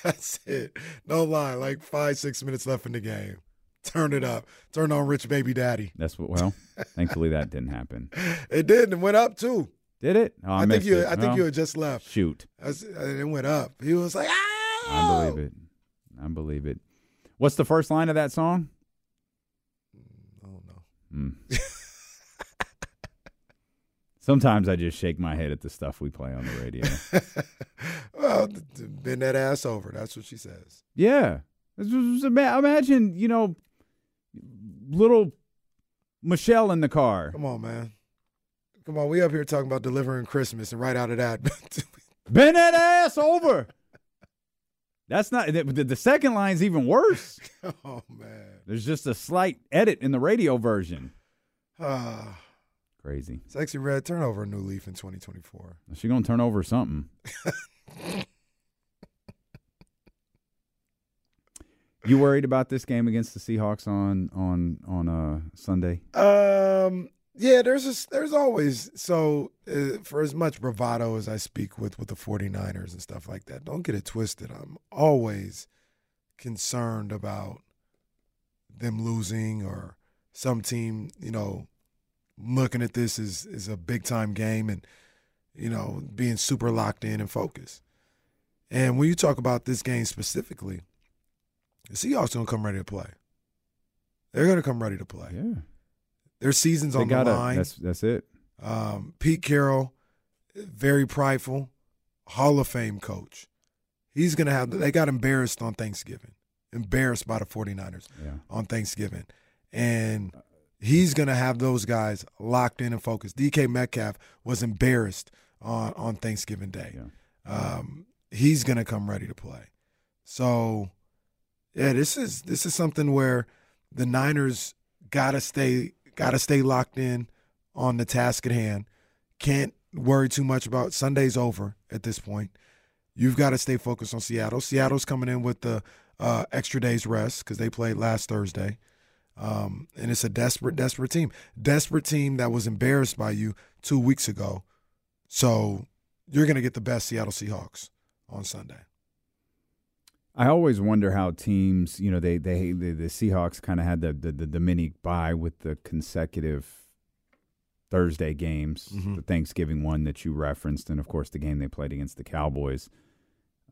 Speaker 3: That's it. No lie. Like five, six minutes left in the game. Turn it up. Turn on Rich Baby Daddy.
Speaker 2: That's what. Well, thankfully that didn't happen. [laughs]
Speaker 3: It did and went up too.
Speaker 2: Did it? Oh, I,
Speaker 3: I, think you.
Speaker 2: it.
Speaker 3: I think
Speaker 2: Well,
Speaker 3: you had just left.
Speaker 2: shoot.
Speaker 3: It went up. He was like, ah!
Speaker 2: I believe it. I believe it. What's the first line of that song?
Speaker 3: Oh no.
Speaker 2: Hmm. [laughs] Sometimes I just shake my head at the stuff we play on the radio. [laughs]
Speaker 3: well, bend that ass over. That's what she says.
Speaker 2: yeah. This was- ima- Imagine, you know, little Michelle in the car.
Speaker 3: Come on, man. Come on. We up here talking about delivering Christmas, and right out of that, [laughs]
Speaker 2: Bend that ass over. That's not the, the second line's even worse. [laughs]
Speaker 3: oh man.
Speaker 2: There's just a slight edit in the radio version.
Speaker 3: Ah,
Speaker 2: Crazy.
Speaker 3: Sexyy Red. Turn over a new leaf in 2024.
Speaker 2: She gonna turn over something. you worried about this game against the Seahawks on on on uh Sunday?
Speaker 3: Um. Yeah, there's a, there's always so uh, for as much bravado as I speak with with the 49ers and stuff like that. Don't get it twisted. I'm always concerned about them losing or some team, you know, looking at this as as a big time game and you know being super locked in and focused. And when you talk about this game specifically, the Seahawks gonna come ready to play. They're gonna come ready to play.
Speaker 2: Yeah,
Speaker 3: Their season's
Speaker 2: they
Speaker 3: on the
Speaker 2: gotta.
Speaker 3: line.
Speaker 2: That's that's it.
Speaker 3: Um, Pete Carroll, very prideful, Hall of Fame coach. He's going to have, they got embarrassed on Thanksgiving, embarrassed by the 49ers
Speaker 2: Yeah.
Speaker 3: on Thanksgiving. And he's going to have those guys locked in and focused. DK Metcalf was embarrassed on, on Thanksgiving Day.
Speaker 2: Yeah.
Speaker 3: Um, he's going to come ready to play. So, yeah, this is this is something where the Niners got to stay got to stay locked in on the task at hand. Can't worry too much about Sunday's over at this point. You've got to stay focused on Seattle. Seattle's coming in with the uh, extra day's rest because they played last Thursday. Um, and it's a desperate, desperate team. Desperate team that was embarrassed by you two weeks ago. So you're going to get the best Seattle Seahawks on Sunday.
Speaker 2: I always wonder how teams, you know, they they the, the Seahawks kind of had the, the the mini bye with the consecutive Thursday games,
Speaker 3: Mhm.
Speaker 2: the Thanksgiving one that you referenced, and of course the game they played against the Cowboys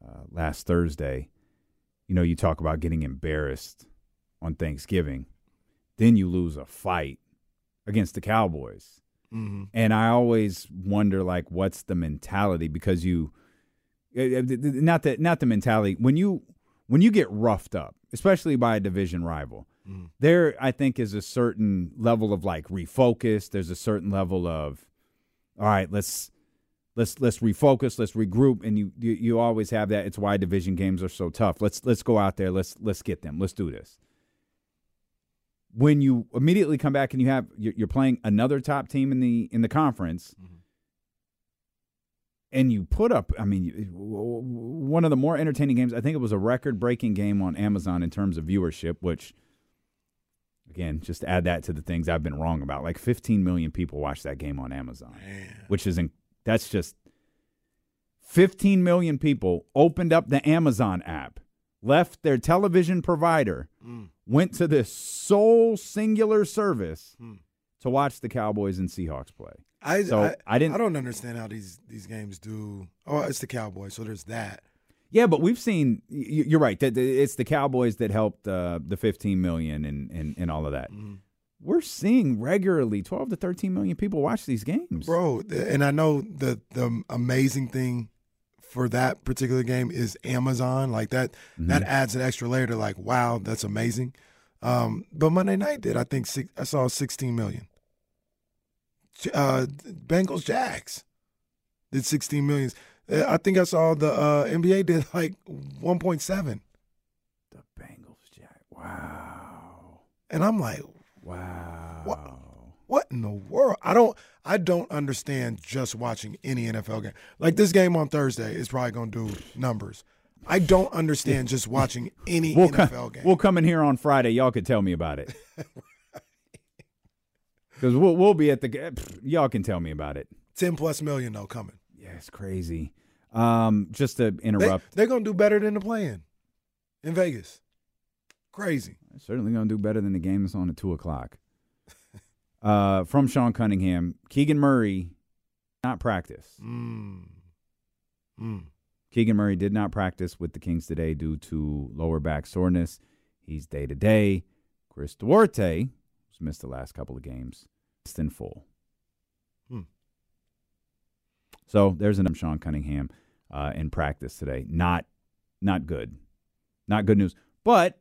Speaker 2: uh, last Thursday. You know, you talk about getting embarrassed on Thanksgiving, then you lose a fight against the Cowboys.
Speaker 3: Mm-hmm.
Speaker 2: And I always wonder, like, what's the mentality? Because you, eh, eh, not the not the mentality when you when you get roughed up, especially by a division rival.
Speaker 3: Mm.
Speaker 2: There, I think, is a certain level of like refocus. There's a certain level of, all right, let's let's let's refocus, let's regroup, and you you, you always have that. It's why division games are so tough. Let's let's go out there. Let's let's get them. Let's do this when you immediately come back and you have you're playing another top team in the in the conference mm-hmm. and you put up i mean one of the more entertaining games i think it was a record breaking game on amazon in terms of viewership which again just add that to the things i've been wrong about. Like 15 million people watched that game on amazon which is in, that's just 15 million people opened up the amazon app left their television provider went to this sole singular service
Speaker 3: Hmm.
Speaker 2: to watch the Cowboys and Seahawks play.
Speaker 3: I,
Speaker 2: So,
Speaker 3: I,
Speaker 2: I didn't-
Speaker 3: I don't understand how these these games do. Oh, it's the Cowboys, so there's that.
Speaker 2: Yeah, but we've seen. You're right. It's the Cowboys that helped uh, the 15 million and, and and all of that. We're seeing regularly 12 to 13 million people watch these games.
Speaker 3: bro. And I know the the amazing thing for that particular game is Amazon. Like that,
Speaker 2: Mm-hmm.
Speaker 3: that adds an extra layer to like, wow, that's amazing. Um, but Monday night did I think six, I saw 16 million. Uh, Bengals Jags did 16 millions. Uh, I think I saw the uh, NBA did like 1.7,
Speaker 2: The Bengals, Jack. Wow.
Speaker 3: and I'm like,
Speaker 2: Wow.
Speaker 3: what in the world? I don't I don't understand just watching any NFL game. Like this game on Thursday is probably going to do numbers. I don't understand just watching any
Speaker 2: We'll,
Speaker 3: NFL
Speaker 2: come,
Speaker 3: game.
Speaker 2: we'll come in here on Friday. Y'all could tell me about it. [laughs] Because we'll, we'll be at the. pff, Y'all can tell me about it.
Speaker 3: 10 plus million though coming.
Speaker 2: Yeah, it's crazy. Um, just to interrupt,
Speaker 3: they're going to do better than the playing in Vegas. Crazy.
Speaker 2: certainly going to do better than the game that's on at two o'clock. Uh, from Sean Cunningham, Keegan Murray, not practice.
Speaker 3: Mm. Mm.
Speaker 2: Keegan Murray did not practice with the Kings today due to lower back soreness. He's day to day. Chris Duarte, who's missed the last couple of games, is in full.
Speaker 3: Hmm.
Speaker 2: So there's an Sean Cunningham uh, in practice today. Not, not good, not good news. But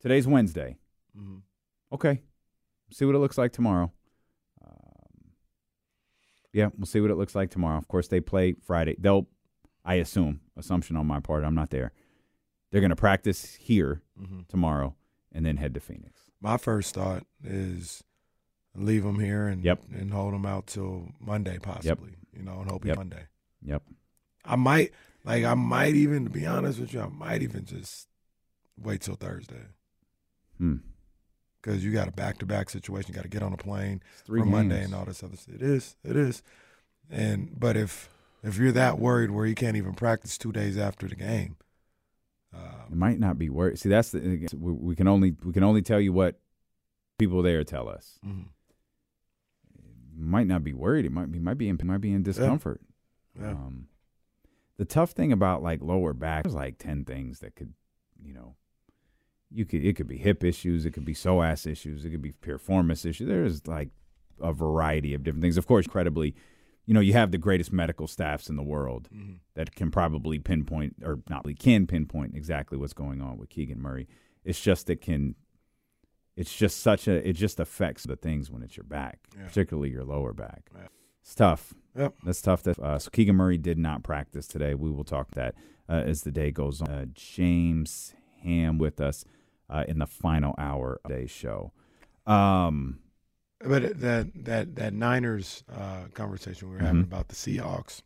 Speaker 2: today's Wednesday.
Speaker 3: Mhm.
Speaker 2: Okay, see what it looks like tomorrow. Um, yeah, we'll see what it looks like tomorrow. Of course, they play Friday. They'll, I assume, assumption on my part. I'm not there. They're going to practice here
Speaker 3: Mhm.
Speaker 2: tomorrow and then head to Phoenix.
Speaker 3: My first thought is leave him here and
Speaker 2: Yep.
Speaker 3: and hold him out till Monday possibly. You know, and hope
Speaker 2: Yep.
Speaker 3: Monday.
Speaker 2: Yep.
Speaker 3: I might like I might even to be honest with you, I might even just wait till Thursday
Speaker 2: Hmm.
Speaker 3: Because you got a back to back situation. You got to get on a plane for Monday and all this other stuff. It is, it is. And but if if you're that worried where you can't even practice two days after the game,
Speaker 2: It might not be worried. See, that's the we, we can only we can only tell you what people there tell us.
Speaker 3: Mhm.
Speaker 2: Might not be worried. It might be might be in might be in discomfort.
Speaker 3: Yeah.
Speaker 2: Um, the tough thing about like lower back, there's like ten things that could, you know, you could it could be hip issues, it could be psoas issues, it could be piriformis issues. There's like a variety of different things. Of course, credibly, you know, you have the greatest medical staffs in the world
Speaker 3: Mhm.
Speaker 2: that can probably pinpoint or not really can pinpoint exactly what's going on with Keegan Murray. It's just it can it's just such a it just affects the things when it's your back,
Speaker 3: Yeah.
Speaker 2: particularly your lower back.
Speaker 3: Yeah.
Speaker 2: It's tough.
Speaker 3: Yep.
Speaker 2: That's tough. That, uh, so Keegan Murray did not practice today. We will talk that uh, as the day goes on. Uh, James Ham with us uh, in the final hour of today's show. Um,
Speaker 3: But that that that Niners uh, conversation we were having
Speaker 2: Mhm.
Speaker 3: about the Seahawks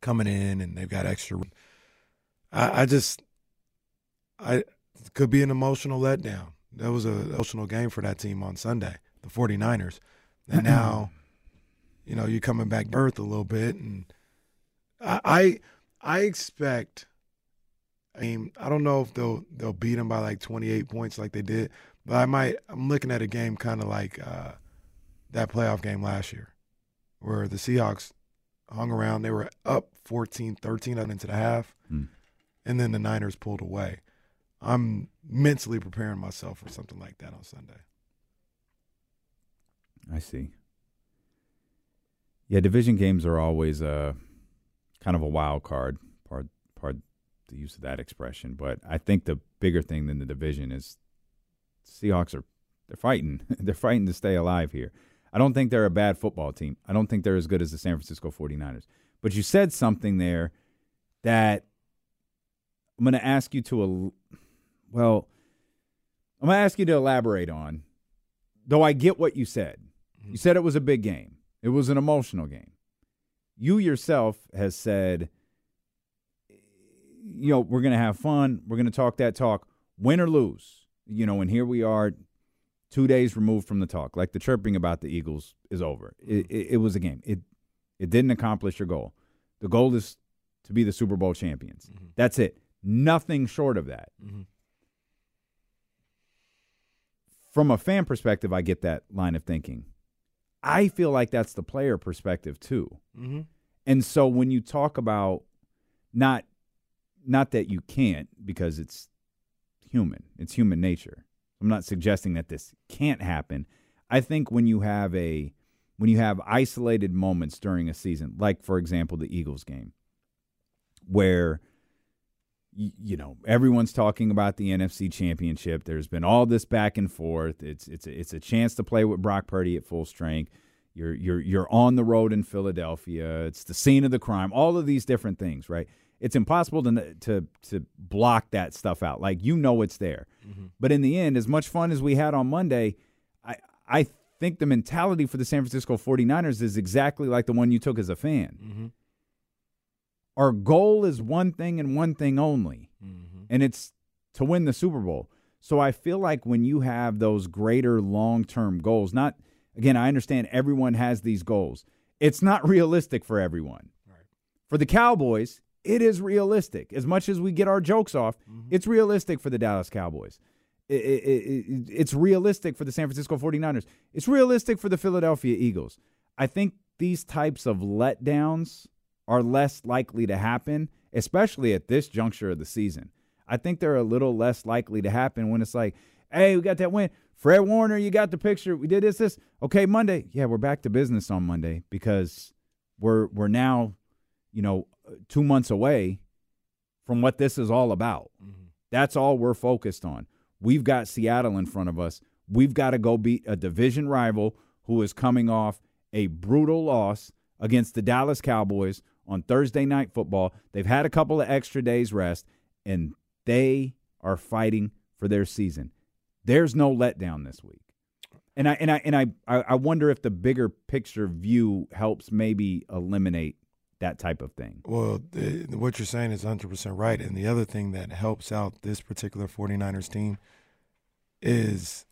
Speaker 3: coming in and they've got extra. I, I just, I could be an emotional letdown. That was an emotional game for that team on Sunday, the 49ers. And now, you know, you're coming back to earth a little bit, and I I, I expect. I mean, I don't know if they'll they'll beat them by like 28 points like they did, but I might. I'm looking at a game kind of like. Uh, that playoff game last year where the Seahawks hung around. They were up 14 13 into the half,
Speaker 2: Hmm.
Speaker 3: and then the Niners pulled away. I'm mentally preparing myself for something like that on Sunday.
Speaker 2: I see. Yeah, division games are always a kind of a wild card. The use of that expression, but I think the bigger thing than the division is Seahawks are they're fighting. [laughs] they're fighting to stay alive here. I don't think they're a bad football team. I don't think they're as good as the San Francisco 49ers. But you said something there that I'm going to ask you to el- well, I'm going to ask you to elaborate on. Though I get what you said. Mm-hmm. You said it was a big game. It was an emotional game. You yourself has said you know, we're going to have fun. We're going to talk that talk, win or lose. You know, and here we are, two days removed from the talk. Like the chirping about the Eagles is over. It, mm-hmm. it, it was a game. It it didn't accomplish your goal. The goal is to be the Super Bowl champions. Mm-hmm. That's it. Nothing short of that. Mm-hmm. From a fan perspective, I get that line of thinking. I feel like that's the player perspective too.
Speaker 3: Mm-hmm.
Speaker 2: And so when you talk about not not that you can't because it's human. It's human nature. I'm not suggesting that this can't happen. I think when you have a when you have isolated moments during a season, like for example the Eagles game, where you know everyone's talking about the NFC Championship. There's been all this back and forth. It's it's a, it's a chance to play with Brock Purdy at full strength. You're you're you're on the road in Philadelphia. It's the scene of the crime. All of these different things, right? It's impossible to to to block that stuff out. Like you know it's there. Mm-hmm. But in the end, as much fun as we had on Monday, I I think the mentality for the San Francisco 49ers is exactly like the one you took as a fan. Mm-hmm. Our goal is one thing and one thing only, mm-hmm. and it's to win the Super Bowl. So I feel like when you have those greater long term goals, not again, I understand everyone has these goals. It's not realistic for everyone. For the Cowboys, it is realistic. As much as we get our jokes off, mm-hmm. it's realistic for the Dallas Cowboys. I- I- I- it's realistic for the San Francisco 49ers. It's realistic for the Philadelphia Eagles. I think these types of letdowns are less likely to happen, especially at this juncture of the season. I think they're a little less likely to happen when it's like, hey, we got that win. Fred Warner, you got the picture. We did this, this. Okay, Monday. Yeah, we're back to business on Monday because we're we're now, you know, two months away from what this is all about. Mm-hmm. That's all we're focused on. We've got Seattle in front of us. We've got to go beat a division rival who is coming off a brutal loss against the Dallas Cowboys on Thursday night football. They've had a couple of extra days rest and they are fighting for their season. There's no letdown this week. And I and I and I I I wonder if the bigger picture view helps maybe eliminate that type of thing.
Speaker 3: Well, the, what you're saying is 100% right. And the other thing that helps out this particular 49ers team is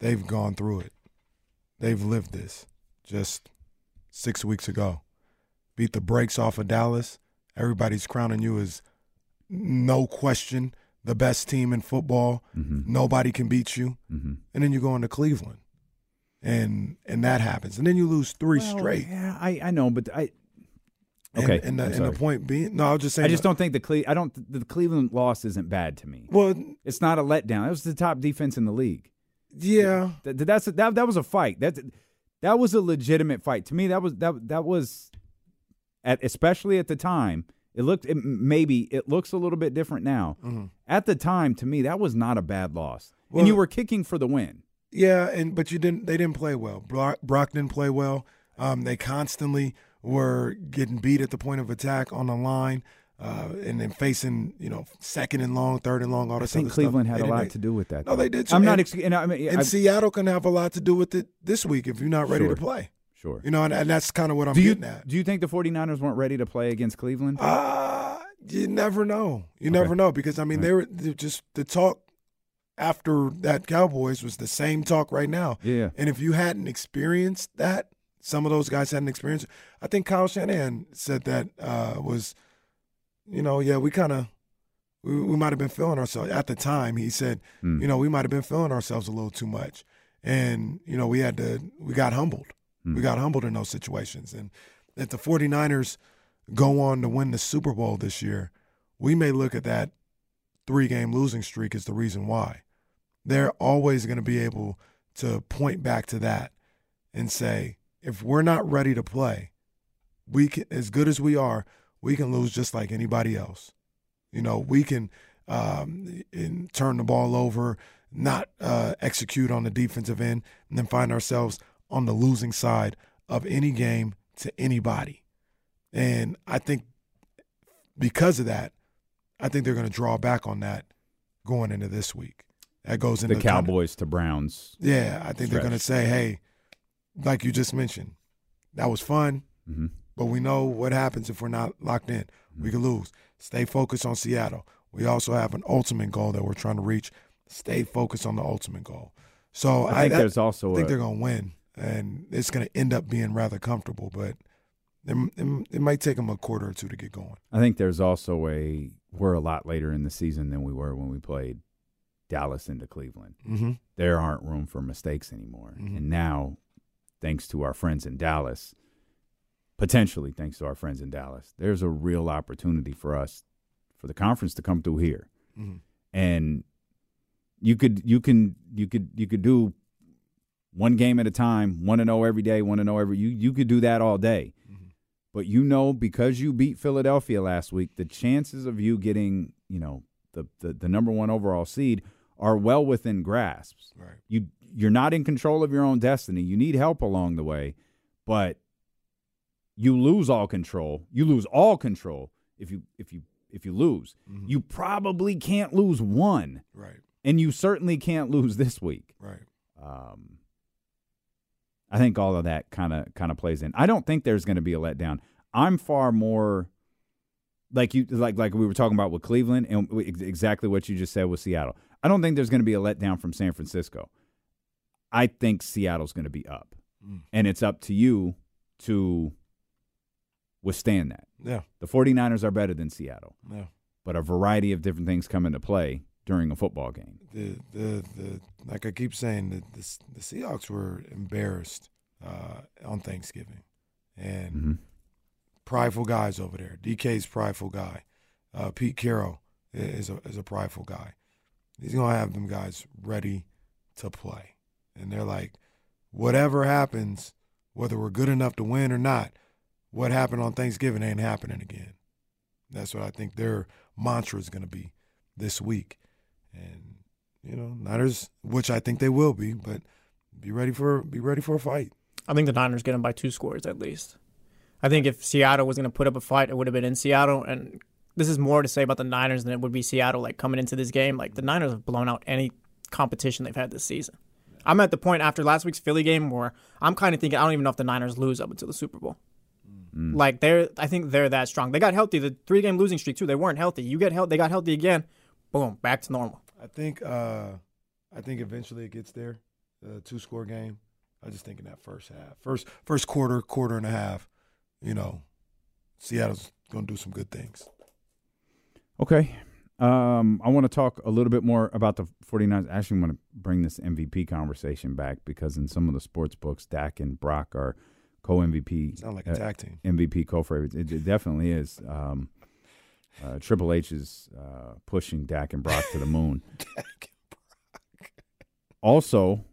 Speaker 3: they've gone through it. They've lived this just six weeks ago. Beat the brakes off of Dallas. Everybody's crowning you as no question the best team in football. Nobody can beat you.
Speaker 2: Mm-hmm.
Speaker 3: And then you go into Cleveland. And and that happens. And then you lose three
Speaker 2: Well,
Speaker 3: straight.
Speaker 2: Yeah, I, I know, but I okay.
Speaker 3: And, the, and the point being, no, I was just saying.
Speaker 2: I just don't think the Cle- I don't the Cleveland loss isn't bad to me.
Speaker 3: Well,
Speaker 2: It's not a letdown. It was the top defense in the league.
Speaker 3: yeah.
Speaker 2: That, that's that that was a fight. That that was a legitimate fight to me. That was that that was at especially at the time. It looked it, maybe it looks a little bit different now. At the time, to me, that was not a bad loss,
Speaker 3: Well-
Speaker 2: and you were kicking for the win.
Speaker 3: Yeah, and but you didn't. They didn't play well. Brock, Brock didn't play well. Um, they constantly were getting beat at the point of attack on the line, uh, and then facing you know second and long, third and long. All this.
Speaker 2: I
Speaker 3: think
Speaker 2: Cleveland
Speaker 3: stuff.
Speaker 2: had a lot
Speaker 3: make-
Speaker 2: to do with that.
Speaker 3: No,
Speaker 2: though.
Speaker 3: they did. too.
Speaker 2: I'm not.
Speaker 3: And-
Speaker 2: Ex- and I mean,
Speaker 3: And
Speaker 2: I-
Speaker 3: Seattle can have a lot to do with it this week if you're not ready
Speaker 2: Sure.
Speaker 3: to play.
Speaker 2: sure.
Speaker 3: You know, and, and that's kind of what I'm
Speaker 2: do you
Speaker 3: getting at.
Speaker 2: do you think the 49ers weren't ready to play against Cleveland?
Speaker 3: Uh, you never know. You
Speaker 2: Okay.
Speaker 3: never know because I mean they were just the talk after that Cowboys was the same talk right now.
Speaker 2: Yeah.
Speaker 3: And if you hadn't experienced that, some of those guys hadn't experienced. I think Kyle Shanahan said that uh, was, you know, yeah, we kind of we, we might have been feeling ourselves at the time. He said,
Speaker 2: Hmm.
Speaker 3: you know, we might have been feeling ourselves a little too much, and you know, we had to we got humbled.
Speaker 2: Hmm.
Speaker 3: We got humbled in those situations, and if the 49ers go on to win the Super Bowl this year, we may look at that three game losing streak as the reason why. They're always going to be able to point back to that and say, if we're not ready to play, we can, as good as we are, we can lose just like anybody else. You know, we can um, and turn the ball over, not uh, execute on the defensive end, and then find ourselves on the losing side of any game to anybody. And I think because of that, I think they're going to draw back on that going into this week. That goes into
Speaker 2: the
Speaker 3: kind of-
Speaker 2: Cowboys to Browns.
Speaker 3: yeah, I think they're going to say, hey, like you just mentioned, that was fun,
Speaker 2: Mm-hmm.
Speaker 3: But we know what happens if we're not locked in. We can lose. Stay focused on Seattle. We also have an ultimate goal that we're trying to reach. Stay focused on the ultimate goal. So
Speaker 2: I think
Speaker 3: that-
Speaker 2: there's also
Speaker 3: I think
Speaker 2: a-
Speaker 3: they're going to win, and it's going to end up being rather comfortable, but it, it, it might take them a quarter or two to get going.
Speaker 2: I think there's also a we're a lot later in the season than we were when we played Dallas into Cleveland.
Speaker 3: Mm-hmm.
Speaker 2: There aren't room for mistakes anymore.
Speaker 3: Mhm.
Speaker 2: And now, thanks to our friends in Dallas, potentially thanks to our friends in Dallas, there's a real opportunity for us for the conference to come through here.
Speaker 3: Mhm.
Speaker 2: And you could you can you could you could do one game at a time, one to know every day, one to know every you you could do that all day. But you know because you beat Philadelphia last week, the chances of you getting, you know, the the, the number 1 overall seed are well within grasps.
Speaker 3: Right.
Speaker 2: You you're not in control of your own destiny. You need help along the way, but you lose all control. You lose all control if you if you if you lose. You probably can't lose one,
Speaker 3: Right.
Speaker 2: and you certainly can't lose this week.
Speaker 3: Right.
Speaker 2: Um, I think all of that kind of kind of plays in. I don't think there's going to be a letdown. I'm far more like you like like we were talking about with Cleveland and exactly what you just said with Seattle. I don't think there's going to be a letdown from San Francisco. I think Seattle's going to be up,
Speaker 3: Mm.
Speaker 2: and it's up to you to withstand that.
Speaker 3: Yeah.
Speaker 2: The 49ers are better than Seattle,
Speaker 3: Yeah.
Speaker 2: but a variety of different things come into play during a football game.
Speaker 3: The the the like I keep saying the the, the Seahawks were embarrassed uh, on Thanksgiving, and
Speaker 2: Mm-hmm.
Speaker 3: prideful guys over there. DK's prideful guy. Uh, Pete Carroll is a is a prideful guy. He's gonna have them guys ready to play, and they're like, whatever happens, whether we're good enough to win or not, what happened on Thanksgiving ain't happening again. That's what I think their mantra is gonna be this week, and you know, Niners, which I think they will be, but be ready for be ready for a fight.
Speaker 5: I think the Niners get them by two scores at least. I think if Seattle was going to put up a fight, it would have been in Seattle. And this is more to say about the Niners than it would be Seattle. Like coming into this game, like the Niners have blown out any competition they've had this season. I'm at the point after last week's Philly game where I'm kind of thinking I don't even know if the Niners lose up until the Super Bowl. Like they're, I think they're that strong. They got healthy. The three game losing streak too. They weren't healthy. You get healthy. They got healthy again. Boom, back to normal.
Speaker 3: I think uh, I think eventually it gets there. The two score game. I just think in that first half, first first quarter, quarter and a half, you know, Seattle's gonna do some good things.
Speaker 2: Okay. Um, I want to talk a little bit more about the 49ers. I actually want to bring this MVP conversation back because in some of the sports books, Dak and Brock are co MVP.
Speaker 3: Sound like a tag team.
Speaker 2: MVP co favorite. It, it definitely is. Um, uh, Triple H is uh, pushing Dak and Brock to the moon. [laughs] Also,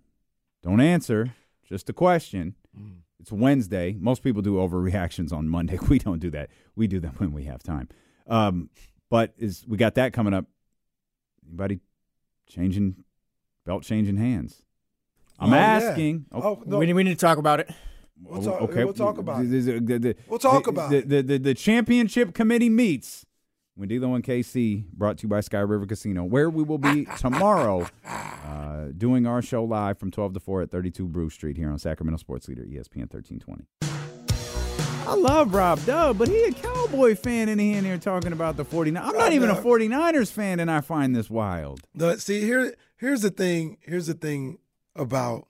Speaker 2: don't answer, just a question.
Speaker 3: Mm.
Speaker 2: It's Wednesday. Most people do overreactions on Monday. [laughs] We don't do that. We do them when we have time. Um, but is we got that coming up. Anybody changing belt changing hands? I'm
Speaker 3: Oh, yeah.
Speaker 2: asking.
Speaker 3: Oh, no.
Speaker 5: We, we need to talk about it.
Speaker 3: We'll talk- we'll talk about it.
Speaker 2: The- the- the- the-
Speaker 3: We'll talk about
Speaker 2: the,
Speaker 3: it.
Speaker 2: The, the, championship committee meets. Wendilo and KC, brought to you by Sky River Casino, where we will be [laughs] tomorrow uh, doing our show live from 12 to 4 at 32 Brew Street here on Sacramento Sports Leader, ESPN 1320. I love Rob Dub, but he a Cowboy fan and he in here talking about the 49 I'm not
Speaker 3: Rob
Speaker 2: even a
Speaker 3: Dub.
Speaker 2: 49ers fan and I find this wild.
Speaker 3: The, see here, here's the thing. Here's the thing about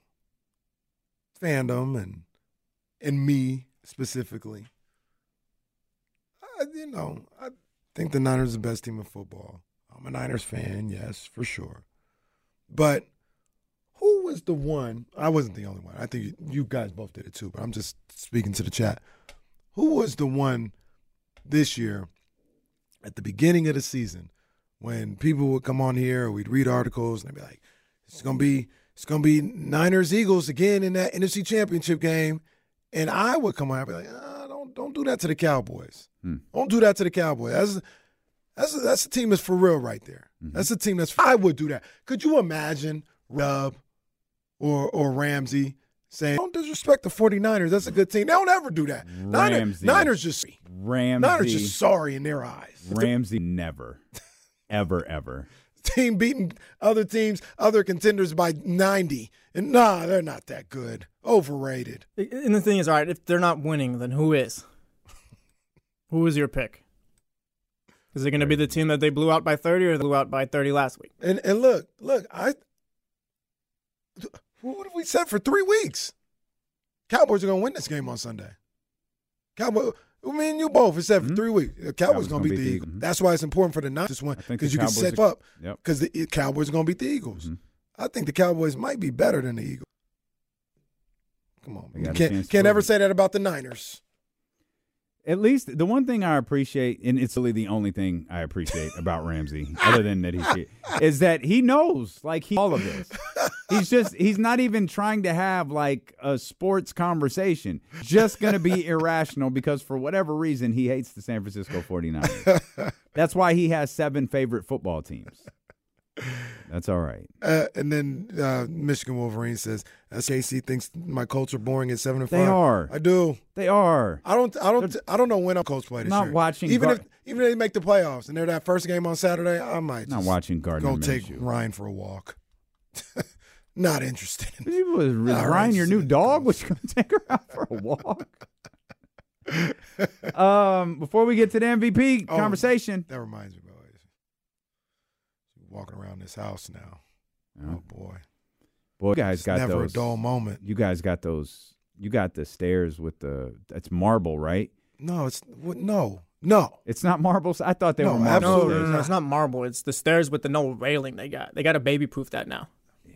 Speaker 3: fandom and and me specifically. I, you know, I think the Niners are the best team in football. I'm a Niners fan, yes, for sure. But who was the one? I wasn't the only one. I think you, guys both did it too. But I'm just speaking to the chat. Who was the one this year at the beginning of the season when people would come on here, or we'd read articles, and they'd be like, "It's gonna be, it's gonna be Niners Eagles again in that NFC Championship game," and I would come on and be like, ah, "Don't, don't do that to the Cowboys. Don't do that to the Cowboys. That's, that's, that's a team that's for real right there. That's a team that's. I would do that. Could you imagine Rub or or Ramsey?" Saying, don't disrespect the 49ers. That's a good team. They don't ever do that. Niners. Niners just
Speaker 2: Ramsey.
Speaker 3: Niners just sorry in their eyes. [laughs]
Speaker 2: Ramsey never, ever, ever.
Speaker 3: team beating other teams, other contenders by 90. And nah, they're not that good. Overrated.
Speaker 5: And the thing is, all right, if they're not winning, then who is? [laughs] who is your pick? Is it going to be the team that they blew out by 30 or they blew out by 30 last week?
Speaker 3: And and look, look, I what have we said for three weeks? Cowboys are gonna win this game on Sunday. Cowboy I mean, you both have said for hmm? three weeks. The Cowboys, are gonna, beat the Eagles. That's why it's important for the Niners this one because you can
Speaker 2: Cowboys
Speaker 3: set
Speaker 2: are-
Speaker 3: up
Speaker 2: Yep.
Speaker 3: because the Cowboys are gonna beat the Eagles. Mm-hmm. I think the Cowboys might be better than the Eagles. Come on, you can't can't ever say that about the Niners.
Speaker 2: At least the one thing I appreciate, and it's really the only thing I appreciate [laughs] about Ramsey, other than that he's [laughs] is that he knows like he all of this. He's just he's not even trying to have like a sports conversation. Just gonna be [laughs] irrational because for whatever reason he hates the San Francisco 49ers. That's why he has seven favorite football teams. That's all right.
Speaker 3: Uh, and then uh, Michigan Wolverine says, "SKC thinks my Colts are boring at seven and five.
Speaker 2: They are.
Speaker 3: I do.
Speaker 2: They are.
Speaker 3: I don't. I don't. I don't know when Colts play this
Speaker 2: Not
Speaker 3: year.
Speaker 2: watching
Speaker 3: Even
Speaker 2: Gar-
Speaker 3: if even if they make the playoffs and they're that first game on Saturday, I might
Speaker 2: Not watching Gardner
Speaker 3: go take. Ryan for a walk. [laughs] Not interested.
Speaker 2: Was,
Speaker 3: All
Speaker 2: Ryan your new dog? Was you gonna [laughs] take her out for a walk? [laughs] um, before we get to the MVP
Speaker 3: Oh,
Speaker 2: conversation,
Speaker 3: That reminds me. Walking around this house now.
Speaker 2: Oh.
Speaker 3: Oh boy,
Speaker 2: boy, you guys
Speaker 3: it's
Speaker 2: got
Speaker 3: never
Speaker 2: those.
Speaker 3: a dull moment.
Speaker 2: You guys got those. You got the stairs with the. It's marble, right?
Speaker 3: No, it's what? No, no.
Speaker 2: It's not marbles. I thought they
Speaker 3: No,
Speaker 2: were marble.
Speaker 5: No, no, no, no, it's not marble. It's the stairs with the no railing they got. They got to baby proof that now.
Speaker 2: Yeah,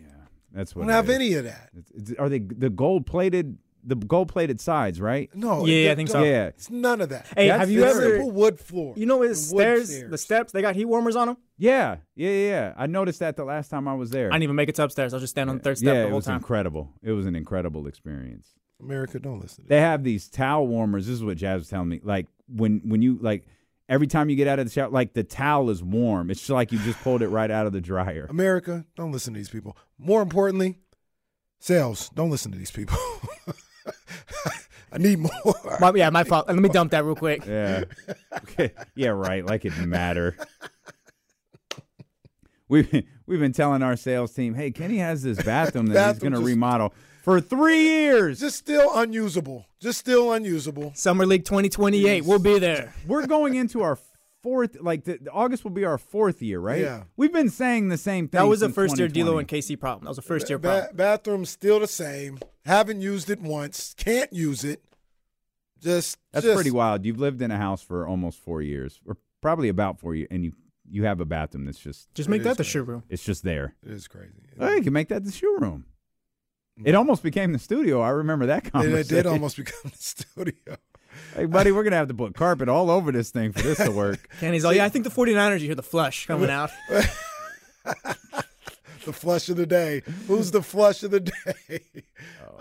Speaker 2: that's
Speaker 3: I
Speaker 2: what.
Speaker 3: don't have
Speaker 2: is.
Speaker 3: any of that.
Speaker 2: It's, it's, are they the gold plated? The gold plated sides, right?
Speaker 3: No.
Speaker 5: Yeah,
Speaker 3: it-
Speaker 5: I think so.
Speaker 2: Yeah.
Speaker 3: It's none of that.
Speaker 5: Hey,
Speaker 2: That's
Speaker 5: have you
Speaker 2: the
Speaker 5: ever?
Speaker 3: Simple wood floor.
Speaker 5: You know his
Speaker 3: The wood
Speaker 5: stairs, the steps. They got heat warmers on them.
Speaker 2: Yeah, yeah, yeah, yeah. I noticed that the last time I was there.
Speaker 5: I didn't even make it to upstairs. I was just standing on the third step
Speaker 2: yeah,
Speaker 5: the
Speaker 2: it was
Speaker 5: time.
Speaker 2: incredible. It was an incredible experience.
Speaker 3: America, don't listen. To
Speaker 2: They have these towel warmers. This is what Jazz was telling me. Like when when you like every time you get out of the shower, like the towel is warm. It's just like you just pulled it right out of the dryer.
Speaker 3: America, don't listen to these people. More importantly, sales, don't listen to these people. [laughs] [laughs] I need more.
Speaker 5: My- yeah, my fault. Let me dump that real quick.
Speaker 2: Yeah. Okay. Yeah, right. Like it matter. We've we've been telling our sales team, hey, Kenny has this bathroom that he's going to
Speaker 3: just-
Speaker 2: remodel for three years.
Speaker 3: Just still unusable. Just still unusable.
Speaker 5: Summer League 2028. We'll be there.
Speaker 2: We're going into our fourth, like the, August will be our fourth year, right?
Speaker 3: Yeah.
Speaker 2: We've been saying the same thing.
Speaker 5: That was a first year
Speaker 2: 2020.
Speaker 5: D-Lo and KC problem. That was a first year
Speaker 3: Ba-
Speaker 5: problem.
Speaker 3: bathroom's still the same. Haven't used it once. Can't use it. Just
Speaker 2: That's
Speaker 3: just-
Speaker 2: pretty wild. You've lived in a house for almost four years, or probably about four years, and you you have a bathroom that's just
Speaker 5: Just make that the
Speaker 3: great.
Speaker 5: shoe room.
Speaker 2: it's just there.
Speaker 3: It is crazy.
Speaker 2: Oh, you can make that the shoe room. Mm-hmm. It almost became the studio. I remember that
Speaker 3: It,
Speaker 2: conversation.
Speaker 3: it did almost [laughs] become the studio.
Speaker 2: Hey, buddy, we're gonna have to put carpet all over this thing for this to work. [laughs]
Speaker 5: Kenny's all, yeah, I think the 49ers, you hear the flush coming out. [laughs]
Speaker 3: the flush of the day. Who's the flush of the day? [laughs]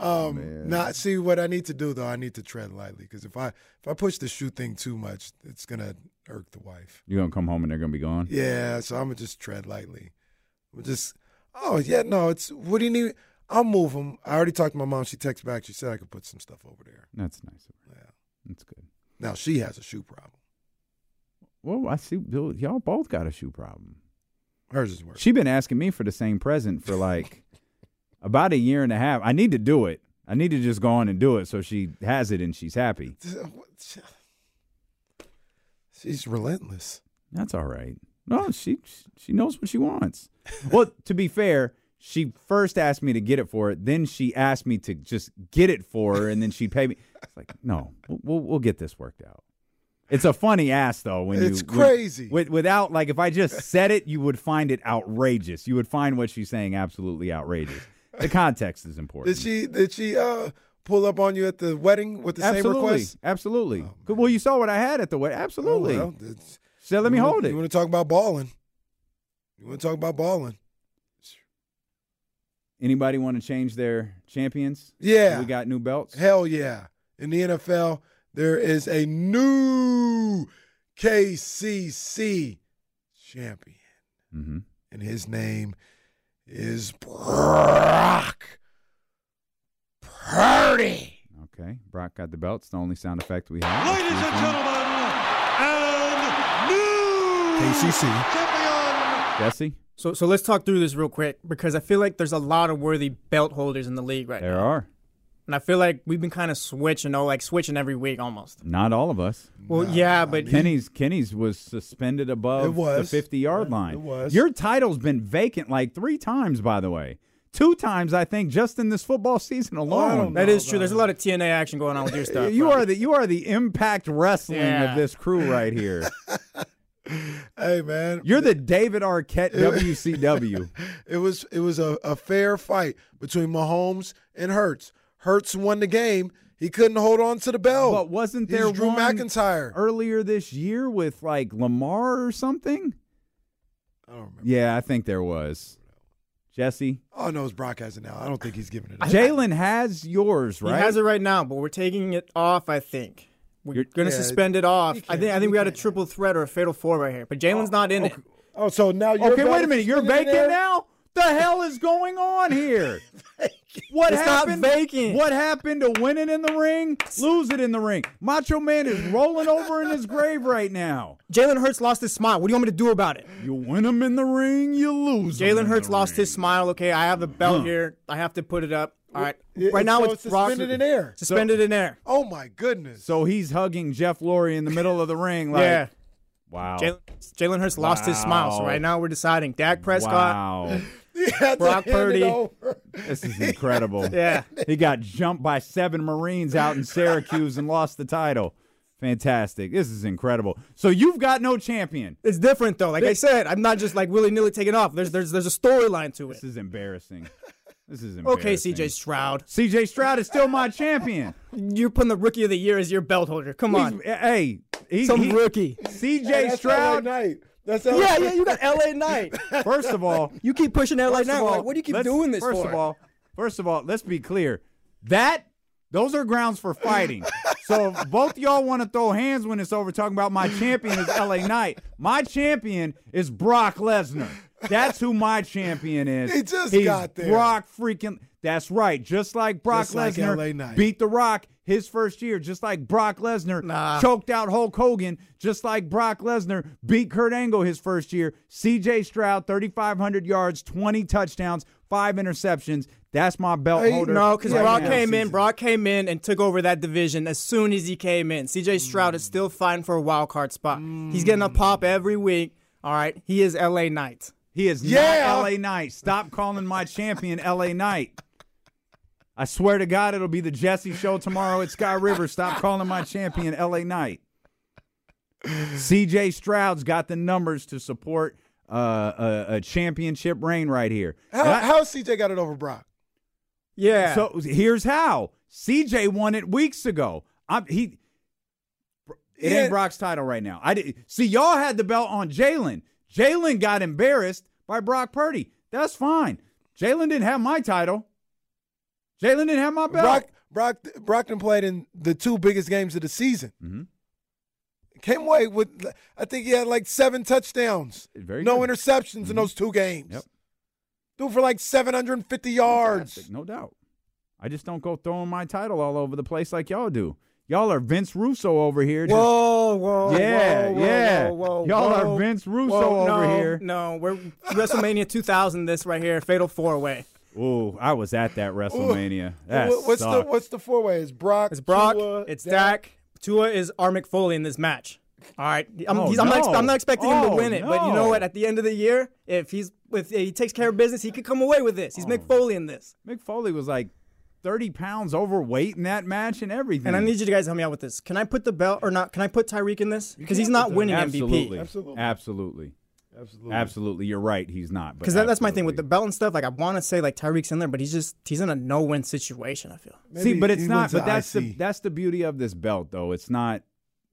Speaker 2: Oh,
Speaker 3: um, not see what I need to do though. I need to tread lightly because if I if I push the shoe thing too much, it's gonna irk the wife.
Speaker 2: You're gonna come home and they're gonna be gone.
Speaker 3: Yeah, so I'm gonna just tread lightly. We'll just oh yeah no, it's what do you need? I'll move them. I already talked to my mom. She texted back. She said I could put some stuff over there.
Speaker 2: That's nice.
Speaker 3: Yeah.
Speaker 2: That's good.
Speaker 3: Now she has a shoe problem.
Speaker 2: Well, I see. Bill, y'all both got a shoe problem.
Speaker 3: Hers is worse.
Speaker 2: She been asking me for the same present for like [laughs] about a year and a half. I need to do it. I need to just go on and do it so she has it and she's happy. [laughs]
Speaker 3: She's relentless.
Speaker 2: That's all right. No, she she knows what she wants. Well, [laughs] to be fair, she first asked me to get it for her. Then she asked me to just get it for her, and then she'd pay me. It's like, no, we'll we'll, get this worked out. It's a funny ass though when
Speaker 3: It's
Speaker 2: you
Speaker 3: crazy.
Speaker 2: With, without like if I just said it, you would find it outrageous. You would find what she's saying absolutely outrageous. The context is important.
Speaker 3: Did she did she uh pull up on you at the wedding with the same request?
Speaker 2: absolutely. Good- well, you saw what I had at the wedding. Absolutely.
Speaker 3: Oh, well,
Speaker 2: said, "Let me
Speaker 3: wanna-
Speaker 2: hold it."
Speaker 3: You want to talk about balling? You want to talk about balling?
Speaker 2: Anybody want to change their champions?
Speaker 3: Yeah.
Speaker 2: we got new belts.
Speaker 3: Hell yeah! In the NFL, there is a new KCC champion,
Speaker 2: Mm-hmm.
Speaker 3: and his name is Brock Purdy.
Speaker 2: Okay, Brock got the belt. It's The only sound effect we have.
Speaker 8: Ladies and gentlemen, and new
Speaker 3: KCC.
Speaker 8: champion.
Speaker 2: Jesse,
Speaker 5: So, so let's talk through this real quick because I feel like there's a lot of worthy belt holders in the league right
Speaker 2: there
Speaker 5: now.
Speaker 2: There are
Speaker 5: And I feel like we've been kind of switching, oh, like switching every week almost.
Speaker 2: not all of us.
Speaker 5: Well, yeah, but
Speaker 2: Kenny's Kenny's was suspended above
Speaker 3: was.
Speaker 2: the 50 yard line.
Speaker 3: it was.
Speaker 2: Your title's been vacant like three times, by the way. Two times, I think, just in this football season alone.
Speaker 5: that is true. There's a lot of TNA action going on with your [laughs] stuff.
Speaker 2: you
Speaker 5: bro.
Speaker 2: are the you are the impact wrestling
Speaker 5: Yeah.
Speaker 2: of this crew right here. [laughs]
Speaker 3: Hey man,
Speaker 2: You're the David Arquette WCW. [laughs]
Speaker 3: it was it was a, a fair fight between Mahomes and Hurts. Hurts won the game. He couldn't hold on to the belt.
Speaker 2: But wasn't
Speaker 3: He's
Speaker 2: there
Speaker 3: Drew
Speaker 2: one
Speaker 3: McIntyre?
Speaker 2: earlier this year with like Lamar or something?
Speaker 3: I don't remember.
Speaker 2: Yeah, I think there was. Jesse,
Speaker 3: Oh no, know is Brock has it now. I don't think he's giving it up.
Speaker 2: Jalen has yours, right?
Speaker 5: He has it right now, but we're taking it off. I think we're
Speaker 2: You're-
Speaker 5: going to
Speaker 3: Yeah,
Speaker 5: suspend it off. I think. I think we got a triple threat or a fatal four right here. But Jalen's not in it.
Speaker 3: Oh, so now you're
Speaker 2: okay, wait a minute. You're
Speaker 3: spin it in
Speaker 2: vacant now? The hell is going on here? [laughs] What
Speaker 5: It's not
Speaker 2: happened?
Speaker 5: vacant.
Speaker 2: What happened to winning in the ring, lose it in the ring? Macho Man is rolling over in his grave right now.
Speaker 5: Jalen Hurts lost his smile. What do you want me to do about it?
Speaker 2: You win him in the ring, you lose.
Speaker 5: Jalen
Speaker 2: in
Speaker 5: Hurts
Speaker 2: the
Speaker 5: lost
Speaker 2: ring.
Speaker 5: his smile. Okay, I have the belt
Speaker 2: Huh.
Speaker 5: here. I have to put it up. All right.
Speaker 3: Yeah,
Speaker 5: right now
Speaker 3: so
Speaker 5: it's
Speaker 3: it's
Speaker 5: Brock
Speaker 3: suspended in air.
Speaker 5: Suspended in air.
Speaker 3: Oh my goodness.
Speaker 2: So he's hugging Jeff Lurie in the middle of the ring. Like,
Speaker 5: yeah.
Speaker 2: Wow.
Speaker 5: Jalen, Jalen Hurts lost his smile. So right now we're deciding Dak Prescott.
Speaker 2: Wow.
Speaker 3: He had to
Speaker 5: Brock Purdy.
Speaker 2: This is incredible. [laughs]
Speaker 5: Yeah.
Speaker 2: He got jumped by seven Marines out in Syracuse and lost the title. Fantastic. This is incredible. So you've got no champion.
Speaker 5: It's different though. Like I said, I'm not just like willy nilly taking off. There's there's there's a storyline to it.
Speaker 2: This is embarrassing. This is embarrassing.
Speaker 5: Okay, CJ Stroud.
Speaker 2: CJ Stroud is still my champion.
Speaker 5: You're putting the rookie of the year as your belt holder. Come on.
Speaker 2: He's- hey, he,
Speaker 5: Some
Speaker 2: he-
Speaker 5: rookie.
Speaker 2: CJ
Speaker 3: That's
Speaker 2: Stroud.
Speaker 3: Night. That's LA
Speaker 5: Yeah, yeah, you got LA [laughs] Knight.
Speaker 2: First of all, [laughs]
Speaker 5: You keep pushing LA Knight.
Speaker 2: all,
Speaker 5: Like, what do you keep doing this
Speaker 2: first
Speaker 5: for?
Speaker 2: of all, first of all, let's be clear. That those are grounds for fighting. [laughs] so both y'all want to throw hands when it's over talking about my champion is LA Knight. My champion is Brock Lesnar. That's who my champion is.
Speaker 3: He just
Speaker 2: He's
Speaker 3: got there.
Speaker 2: Brock freaking. That's right. Just like Brock
Speaker 3: Just like
Speaker 2: Lesnar
Speaker 3: LA Knight.
Speaker 2: beat The Rock his first year, just like Brock Lesnar
Speaker 5: Nah.
Speaker 2: choked out Hulk Hogan, just like Brock Lesnar beat Kurt Angle his first year. CJ Stroud, 3,500 yards, 20 touchdowns, five interceptions. That's my belt
Speaker 3: Hey,
Speaker 2: holder.
Speaker 5: No, because
Speaker 2: right
Speaker 5: Brock
Speaker 2: now.
Speaker 5: came in. Brock came in and took over that division as soon as he came in. CJ Stroud is still fighting for a wild card spot. He's getting a pop every week. All right, he is LA Knight.
Speaker 2: He is
Speaker 3: Yeah.
Speaker 2: not LA Knight. Stop calling my champion LA Knight. I swear to God, it'll be the Jesse show tomorrow at Sky River. Stop calling my champion LA Knight. CJ Stroud's got the numbers to support uh, a, a championship reign right here.
Speaker 3: How,
Speaker 2: I-
Speaker 3: how CJ got it over Brock?
Speaker 5: Yeah.
Speaker 2: So here's how CJ won it weeks ago. I'm, he. It
Speaker 3: Yeah.
Speaker 2: ain't Brock's title right now. I did, see y'all had the belt on Jalen. Jalen got embarrassed by Brock Purdy. That's fine. Jalen didn't have my title. Jalen didn't have my belt.
Speaker 3: Brock Brock Brockton played in the two biggest games of the season.
Speaker 2: Mhm.
Speaker 3: Came away with I think he had like seven touchdowns.
Speaker 2: Very
Speaker 3: no
Speaker 2: good.
Speaker 3: interceptions in those two games.
Speaker 2: Yep.
Speaker 3: Threw for like 750 yards.
Speaker 2: Fantastic, no doubt. I just don't go throwing my title all over the place like y'all do. Y'all are Vince Russo over here. just-
Speaker 5: Whoa, whoa,
Speaker 2: Yeah,
Speaker 5: whoa, whoa,
Speaker 2: yeah.
Speaker 5: whoa, whoa,
Speaker 2: Y'all are. Vince Russo
Speaker 5: Whoa,
Speaker 2: over
Speaker 5: no,
Speaker 2: here.
Speaker 5: No, we're [laughs] WrestleMania 2000. This right here, Fatal Four Way.
Speaker 2: Ooh, I was at that WrestleMania. That
Speaker 3: What- what's the what's the four way? Is Brock?
Speaker 5: It's Brock.
Speaker 3: Tua,
Speaker 5: it's Dak. Tua is R. Mick Foley in this match. All right, I'm,
Speaker 2: Oh,
Speaker 5: he's, I'm, not. I'm not expecting him to
Speaker 2: Oh,
Speaker 5: win it, but you know what? At the end of the year, if he's if he takes care of business, he could come away with this. He's
Speaker 2: Oh.
Speaker 5: Mick Foley in this,
Speaker 2: Mick Foley was like 30 pounds overweight in that match and everything.
Speaker 5: and I need you guys to help me out with this. Can I put the belt or not? Can I put Tyreek in this? Because he's not winning
Speaker 2: absolutely.
Speaker 5: MVP.
Speaker 3: Absolutely.
Speaker 2: Absolutely.
Speaker 3: Absolutely.
Speaker 2: Absolutely. You're right. He's not.
Speaker 5: Because that, that's my thing with the belt and stuff. Like I want to say like Tyreek's in there, but he's just he's in a no-win situation. I feel.
Speaker 2: See, but it's not. But that's the that's the beauty of this belt, though. It's not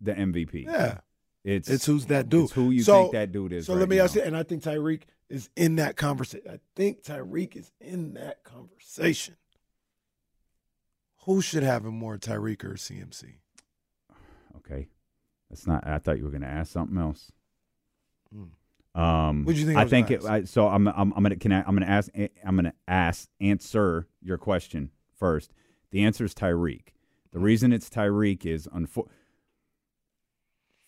Speaker 2: the MVP.
Speaker 3: Yeah.
Speaker 2: It's
Speaker 3: It's who's that dude.
Speaker 2: It's who you
Speaker 3: So-
Speaker 2: think that dude is.
Speaker 3: So
Speaker 2: right
Speaker 3: let me
Speaker 2: now.
Speaker 3: ask you, and I think Tyreek is in that conversation. I think Tyreek is in that conversation. Who should have him more, Tyreek or CMC?
Speaker 2: Okay, that's not. I thought you were going to ask something else.
Speaker 3: Hmm.
Speaker 2: Um,
Speaker 3: What'd you think I
Speaker 2: I think it. I, so I'm. I'm. I'm gonna. Can I? I'm gonna ask. I'm gonna ask. Answer your question first. The answer is Tyreek. The reason it's Tyreek is unfor-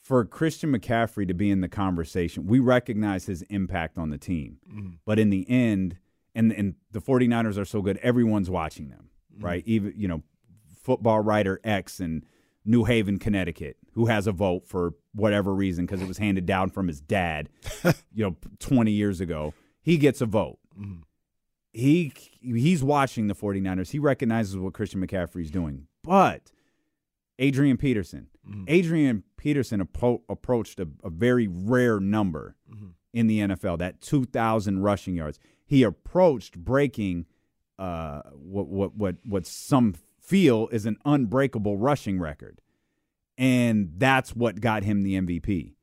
Speaker 2: for Christian McCaffrey to be in the conversation. We recognize his impact on the team,
Speaker 3: Mm-hmm.
Speaker 2: but in the end, and and the 49ers are so good. Everyone's watching them,
Speaker 3: Mm-hmm.
Speaker 2: right? Even you know, football writer X in New Haven, Connecticut, who has a vote for whatever reason because it was handed down from his dad, [laughs] you know, 20 years ago. He gets a vote.
Speaker 3: Mm-hmm.
Speaker 2: He he's watching the 49ers. He recognizes what Christian McCaffrey's doing. But Adrian Peterson,
Speaker 3: Mm-hmm.
Speaker 2: Adrian Peterson appro- approached a, a very rare number
Speaker 3: Mm-hmm.
Speaker 2: in the NFL, that 2,000 rushing yards. He approached breaking uh, what what what what some feel is an unbreakable rushing record. And that's what got him the MVP.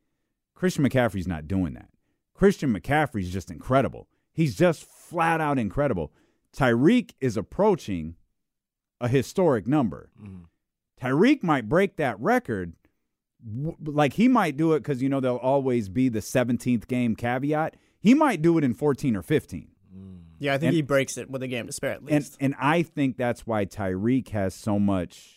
Speaker 2: Christian McCaffrey's not doing that. Christian McCaffrey's just incredible. He's just flat out incredible. Tyreek is approaching a historic number. Mm-hmm. Tyreek might break that record. Like he might do it because, you know, there'll always be the 17th game caveat. He might do it in 14 or 15. Mm.
Speaker 5: Yeah, I think
Speaker 2: And-
Speaker 5: he breaks it with a game to spare at
Speaker 2: And
Speaker 5: least.
Speaker 2: and I think that's why Tyreek has so much.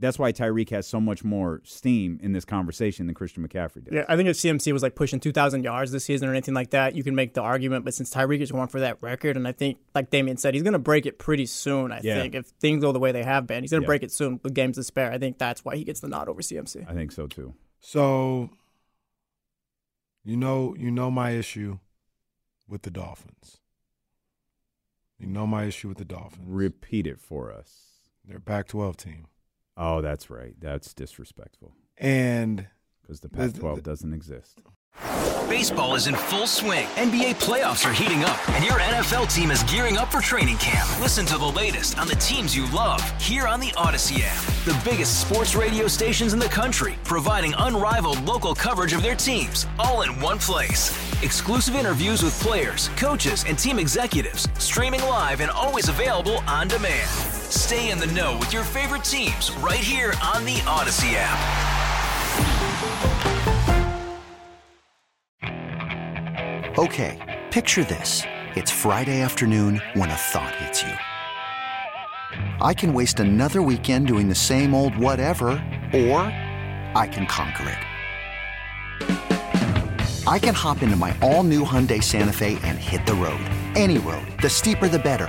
Speaker 2: That's why Tyreek has so much more steam in this conversation than Christian McCaffrey did.
Speaker 5: yeah, I think if CMC was like pushing 2,000 yards this season or anything like that, you can make the argument. But since Tyreek is going for that record, and I think, like Damien said, he's going to break it pretty soon. I
Speaker 2: Yeah.
Speaker 5: think if things go the way they have been, he's going to
Speaker 2: Yeah.
Speaker 5: break it soon with games to spare. I think that's why he gets the nod over CMC.
Speaker 2: I think so too.
Speaker 3: So, you know, you know my issue with the Dolphins. You know my issue with the Dolphins.
Speaker 2: Repeat it for us.
Speaker 3: They're Pac-12 team,
Speaker 2: Oh, that's right. That's disrespectful
Speaker 3: and
Speaker 2: because the
Speaker 3: The- the-
Speaker 2: Pac-12 doesn't exist.
Speaker 9: Baseball is in full swing. NBA playoffs are heating up, and your NFL team is gearing up for training camp. Listen to the latest on the teams you love here on the Audacy app. The biggest sports radio stations in the country, providing unrivaled local coverage of their teams, all in one place. Exclusive interviews with players, coaches, and team executives, streaming live and always available on demand. Stay in the know with your favorite teams right here on the Audacy app.
Speaker 10: Okay, picture this. It's Friday afternoon when a thought hits you. I can waste another weekend doing the same old whatever, or I can conquer it. I can hop into my all new Hyundai Santa Fe and hit the road. Any road. The steeper, the better.